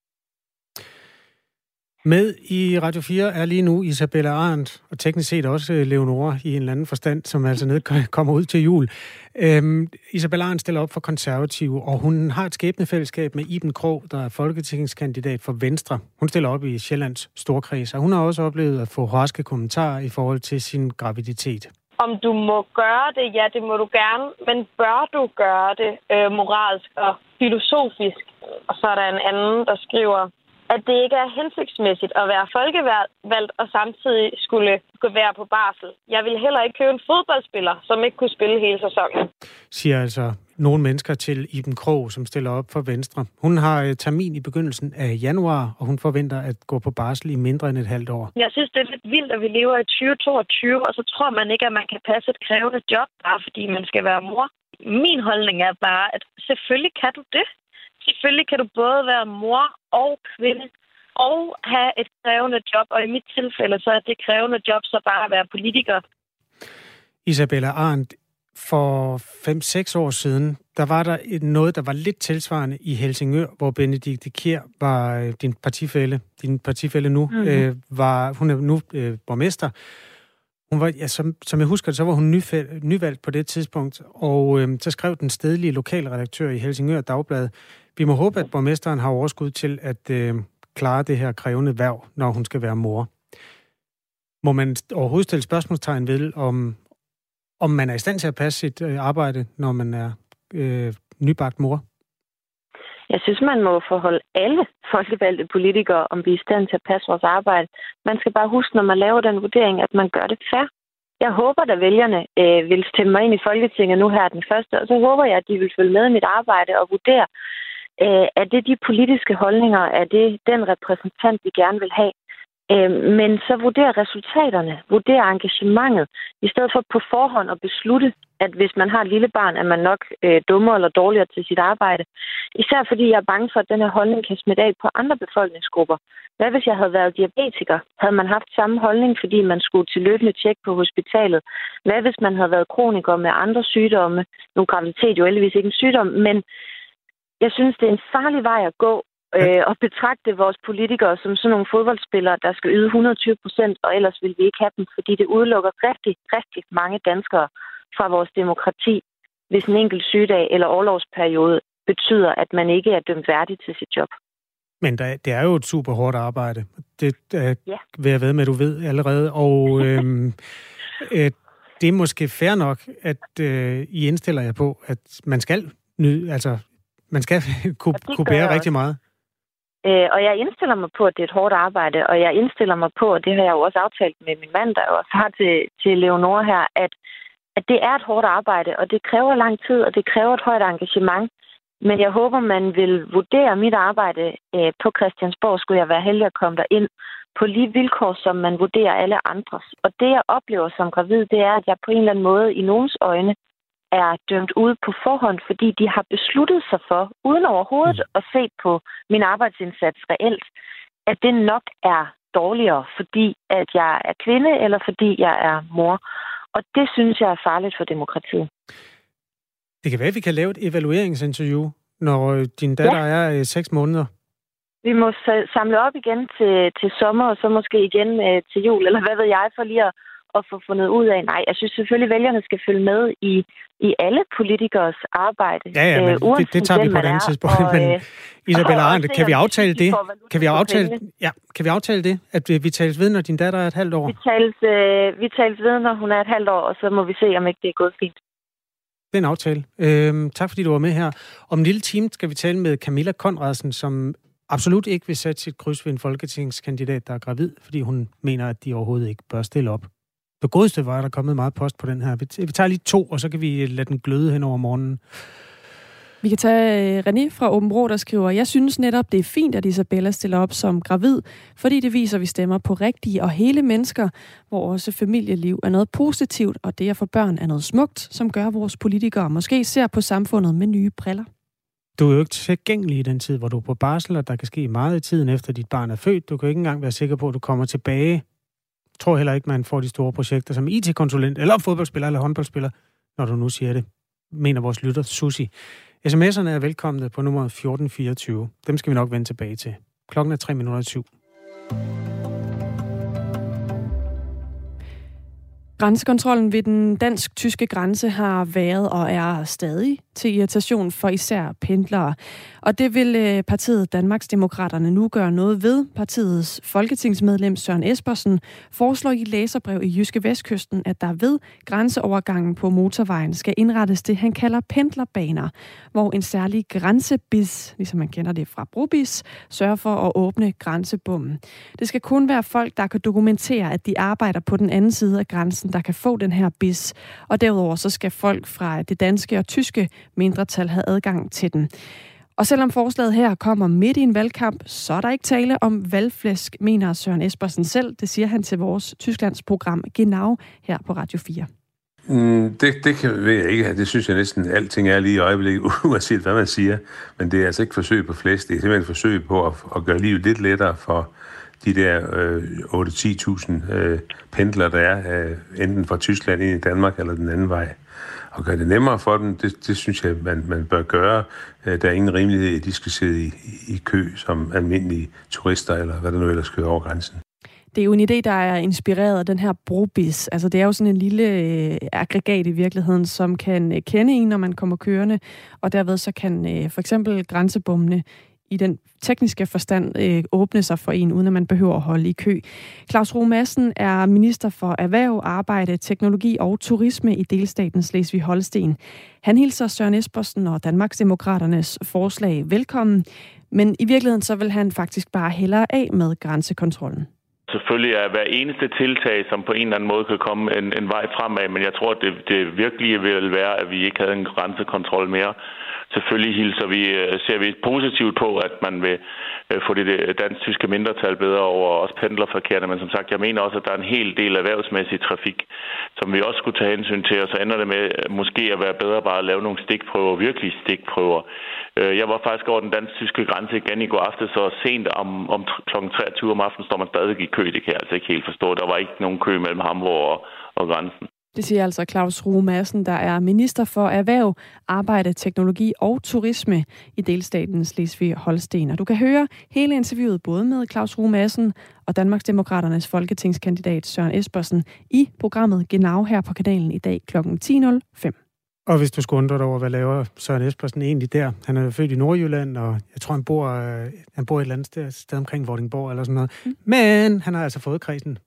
Speaker 1: Med i Radio 4 er lige nu Isabella Arndt, og teknisk set også øh, Leonora i en eller anden forstand, som altså ned kommer ud til jul. Øhm, Isabella Arndt stiller op for konservative, og hun har et skæbnefællesskab med Iben Krog, der er folketingskandidat for Venstre. Hun stiller op i Sjællands Storkreds, og hun har også oplevet at få raske kommentarer i forhold til sin graviditet.
Speaker 16: Om du må gøre det, ja, det må du gerne, men bør du gøre det øh, moralsk og filosofisk? Og så er der en anden, der skriver, at det ikke er hensigtsmæssigt at være folkevalgt og samtidig skulle gå være på barsel. Jeg vil heller ikke købe en fodboldspiller, som ikke kunne spille hele sæsonen.
Speaker 1: Siger altså nogle mennesker til Iben Krog, som stiller op for Venstre. Hun har øh, termin i begyndelsen af januar, og hun forventer at gå på barsel i mindre end et halvt år.
Speaker 16: Jeg synes, det er lidt vildt, at vi lever i 2022, og så tror man ikke, at man kan passe et krævende job, bare fordi man skal være mor. Min holdning er bare, at selvfølgelig kan du det. Selvfølgelig kan du både være mor og kvinde og have et krævende job, og i mit tilfælde så er det krævende job så bare at være politiker.
Speaker 1: Isabella Arndt, for 5-6 år siden, der var der noget, der var lidt tilsvarende i Helsingør, hvor Benedikte Kier var øh, din partifælle, din partifælle nu, mm-hmm. øh, var, hun er nu øh, borgmester. Hun var, ja, som, som jeg husker så var hun nyfæld, nyvalgt på det tidspunkt, og øhm, så skrev den stedlige lokalredaktør i Helsingør Dagblad, vi må håbe, at borgmesteren har overskud til at øh, klare det her krævende værv, når hun skal være mor. Må man overhovedet stille spørgsmålstegn ved, om, om man er i stand til at passe sit øh, arbejde, når man er øh, nybagt mor?
Speaker 15: Jeg synes, man må forholde alle folkevalgte politikere, om vi er i stand til at passe vores arbejde. Man skal bare huske, når man laver den vurdering, at man gør det fair. Jeg håber, at vælgerne øh, vil stemme mig ind i Folketinget nu her den første, og så håber jeg, at de vil følge med i mit arbejde og vurdere, øh, er det de politiske holdninger, er det den repræsentant, vi gerne vil have. Øh, men så vurderer resultaterne, vurderer engagementet, i stedet for på forhånd at beslutte, at hvis man har et lille barn, er man nok øh, dummere eller dårligere til sit arbejde. Især fordi jeg er bange for, at den her holdning kan smitte af på andre befolkningsgrupper. Hvad hvis jeg havde været diabetiker? Havde man haft samme holdning, fordi man skulle til løbende tjek på hospitalet? Hvad hvis man havde været kroniker med andre sygdomme? Nu er graviditet jo heldigvis ikke en sygdom, men jeg synes, det er en farlig vej at gå øh, og betragte vores politikere som sådan nogle fodboldspillere, der skal yde 120 procent, og ellers vil vi ikke have dem, fordi det udelukker rigtig, rigtig mange danskere fra vores demokrati, hvis en enkelt sygedag eller overlovsperiode betyder, at man ikke er dømt værdig til sit job.
Speaker 1: Men der, det er jo et super hårdt arbejde. Det øh, ja. vil jeg ved med, at du ved allerede. Og øh, øh, det er måske fair nok, at øh, I indstiller jer på, at man skal nyde, altså man skal kunne, kunne bære rigtig meget.
Speaker 15: Øh, og jeg indstiller mig på, at det er et hårdt arbejde, og jeg indstiller mig på, og det har jeg jo også aftalt med min mand, der også har til, til Leonora her, at, at det er et hårdt arbejde, og det kræver lang tid, og det kræver et højt engagement. Men jeg håber, man vil vurdere mit arbejde øh, på Christiansborg, skulle jeg være heldig at komme der ind på lige vilkår, som man vurderer alle andres. Og det, jeg oplever som gravid, det er, at jeg på en eller anden måde i nogens øjne er dømt ud på forhånd, fordi de har besluttet sig for, uden overhovedet mm. at se på min arbejdsindsats reelt, at det nok er dårligere, fordi at jeg er kvinde, eller fordi jeg er mor. Og det synes jeg er farligt for demokratiet.
Speaker 1: Det kan være, at vi kan lave et evalueringsinterview, når øh, din datter ja. er øh, seks måneder.
Speaker 15: Vi må samle op igen til, til sommer, og så måske igen øh, til jul, eller hvad ved jeg, for lige at at få fundet ud af. Nej, jeg synes selvfølgelig, at vælgerne skal følge med i, i alle politikers arbejde.
Speaker 1: Ja, ja, men øh, det, det tager vi på et andet tidspunkt. Og, men øh, Isabella Arndt, kan vi aftale det? Kan vi aftale, ja, kan vi aftale det, at vi, vi tales ved, når din datter er et halvt år?
Speaker 15: Vi tales, øh, vi tales ved, når hun er et halvt år, og så må vi se, om ikke det er gået fint.
Speaker 1: Det er en aftale. Øhm, tak fordi du var med her. Om en lille time skal vi tale med Camilla Konradsen, som absolut ikke vil sætte sit kryds ved en folketingskandidat, der er gravid, fordi hun mener, at de overhovedet ikke bør stille op. Det godeste var, at der er kommet meget post på den her. Vi tager lige to, og så kan vi lade den gløde hen over morgenen.
Speaker 2: Vi kan tage øh, René fra Åben Rå, der skriver, Jeg synes netop, det er fint, at Isabella stiller op som gravid, fordi det viser, at vi stemmer på rigtige og hele mennesker, hvor også familieliv er noget positivt, og det at få børn er noget smukt, som gør vores politikere måske ser på samfundet med nye briller.
Speaker 1: Du er jo ikke tilgængelig i den tid, hvor du er på barsel, og der kan ske meget i tiden efter dit barn er født. Du kan ikke engang være sikker på, at du kommer tilbage tror heller ikke, man får de store projekter som IT-konsulent, eller fodboldspiller, eller håndboldspiller, når du nu siger det, mener vores lytter Susi. SMS'erne er velkomne på nummer 1424. Dem skal vi nok vende tilbage til. Klokken er 3 minutter 7.
Speaker 2: Grænsekontrollen ved den dansk-tyske grænse har været og er stadig til irritation for især pendlere. Og det vil øh, partiet Danmarks Demokraterne nu gøre noget ved. Partiets folketingsmedlem Søren Espersen foreslår i læserbrev i Jyske Vestkysten, at der ved grænseovergangen på motorvejen skal indrettes det, han kalder pendlerbaner, hvor en særlig grænsebis, ligesom man kender det fra Brobis, sørger for at åbne grænsebommen. Det skal kun være folk, der kan dokumentere, at de arbejder på den anden side af grænsen, der kan få den her bis. Og derudover så skal folk fra det danske og tyske mindretal have adgang til den. Og selvom forslaget her kommer midt i en valgkamp, så er der ikke tale om valgflæsk, mener Søren Espersen selv. Det siger han til vores Tysklandsprogram Genau her på Radio 4.
Speaker 17: Mm, det, det kan, ved jeg ikke. Det synes jeg næsten, alting er lige i øjeblikket, uanset hvad man siger. Men det er altså ikke forsøg på flest. Det er simpelthen et forsøg på at, at gøre livet lidt lettere for de der øh, 8-10.000 øh, pendler, der er øh, enten fra Tyskland ind i Danmark eller den anden vej og gøre det nemmere for dem, det, det synes jeg, man, man bør gøre. Øh, der er ingen rimelighed i, at de skal sidde i, i kø som almindelige turister, eller hvad der nu ellers kører over grænsen.
Speaker 2: Det er jo en idé, der er inspireret af den her brobis. Altså, det er jo sådan en lille øh, aggregat i virkeligheden, som kan øh, kende en, når man kommer kørende, og derved så kan øh, for eksempel grænsebommene i den tekniske forstand øh, åbne sig for en, uden at man behøver at holde i kø. Claus Rue Madsen er minister for Erhverv, Arbejde, Teknologi og Turisme i delstaten Slesvig-Holsten. Han hilser Søren Espersen og Danmarksdemokraternes forslag velkommen, men i virkeligheden så vil han faktisk bare hellere af med grænsekontrollen.
Speaker 18: Selvfølgelig er hver eneste tiltag, som på en eller anden måde kan komme en, en vej fremad, men jeg tror, at det, det virkelige vil være, at vi ikke havde en grænsekontrol mere selvfølgelig hilser vi, øh, ser vi positivt på, at man vil øh, få det øh, dansk-tyske mindretal bedre over også pendlerforkerte, men som sagt, jeg mener også, at der er en hel del erhvervsmæssig trafik, som vi også skulle tage hensyn til, og så ender det med måske at være bedre bare at lave nogle stikprøver, virkelig stikprøver. Jeg var faktisk over den dansk-tyske grænse igen i går aftes, så sent om, om kl. 23 om aftenen står man stadig i kø. Det kan jeg altså ikke helt forstå. Der var ikke nogen kø mellem Hamburg og, og grænsen.
Speaker 2: Det siger altså Claus Rue Madsen, der er minister for Erhverv, Arbejde, Teknologi og Turisme i delstaten Slesvig-Holsten. Og du kan høre hele interviewet både med Claus Rue Madsen og Danmarksdemokraternes folketingskandidat Søren Espersen i programmet Genau her på kanalen i dag kl. 10.05.
Speaker 1: Og hvis du skulle undre dig over, hvad laver Søren Espersen egentlig der? Han er født i Nordjylland, og jeg tror, han bor, øh, han bor et eller andet sted, sted omkring Vordingborg eller sådan noget. Mm. Men han har altså fået krisen,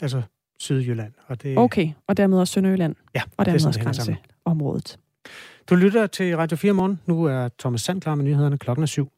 Speaker 1: altså Sydjylland.
Speaker 2: Og det, okay, og dermed også Sønderjylland.
Speaker 1: Ja,
Speaker 2: og dermed også grænseområdet.
Speaker 1: Du lytter til Radio 4 morgen. Nu er Thomas Sand klar med nyhederne klokken er syv.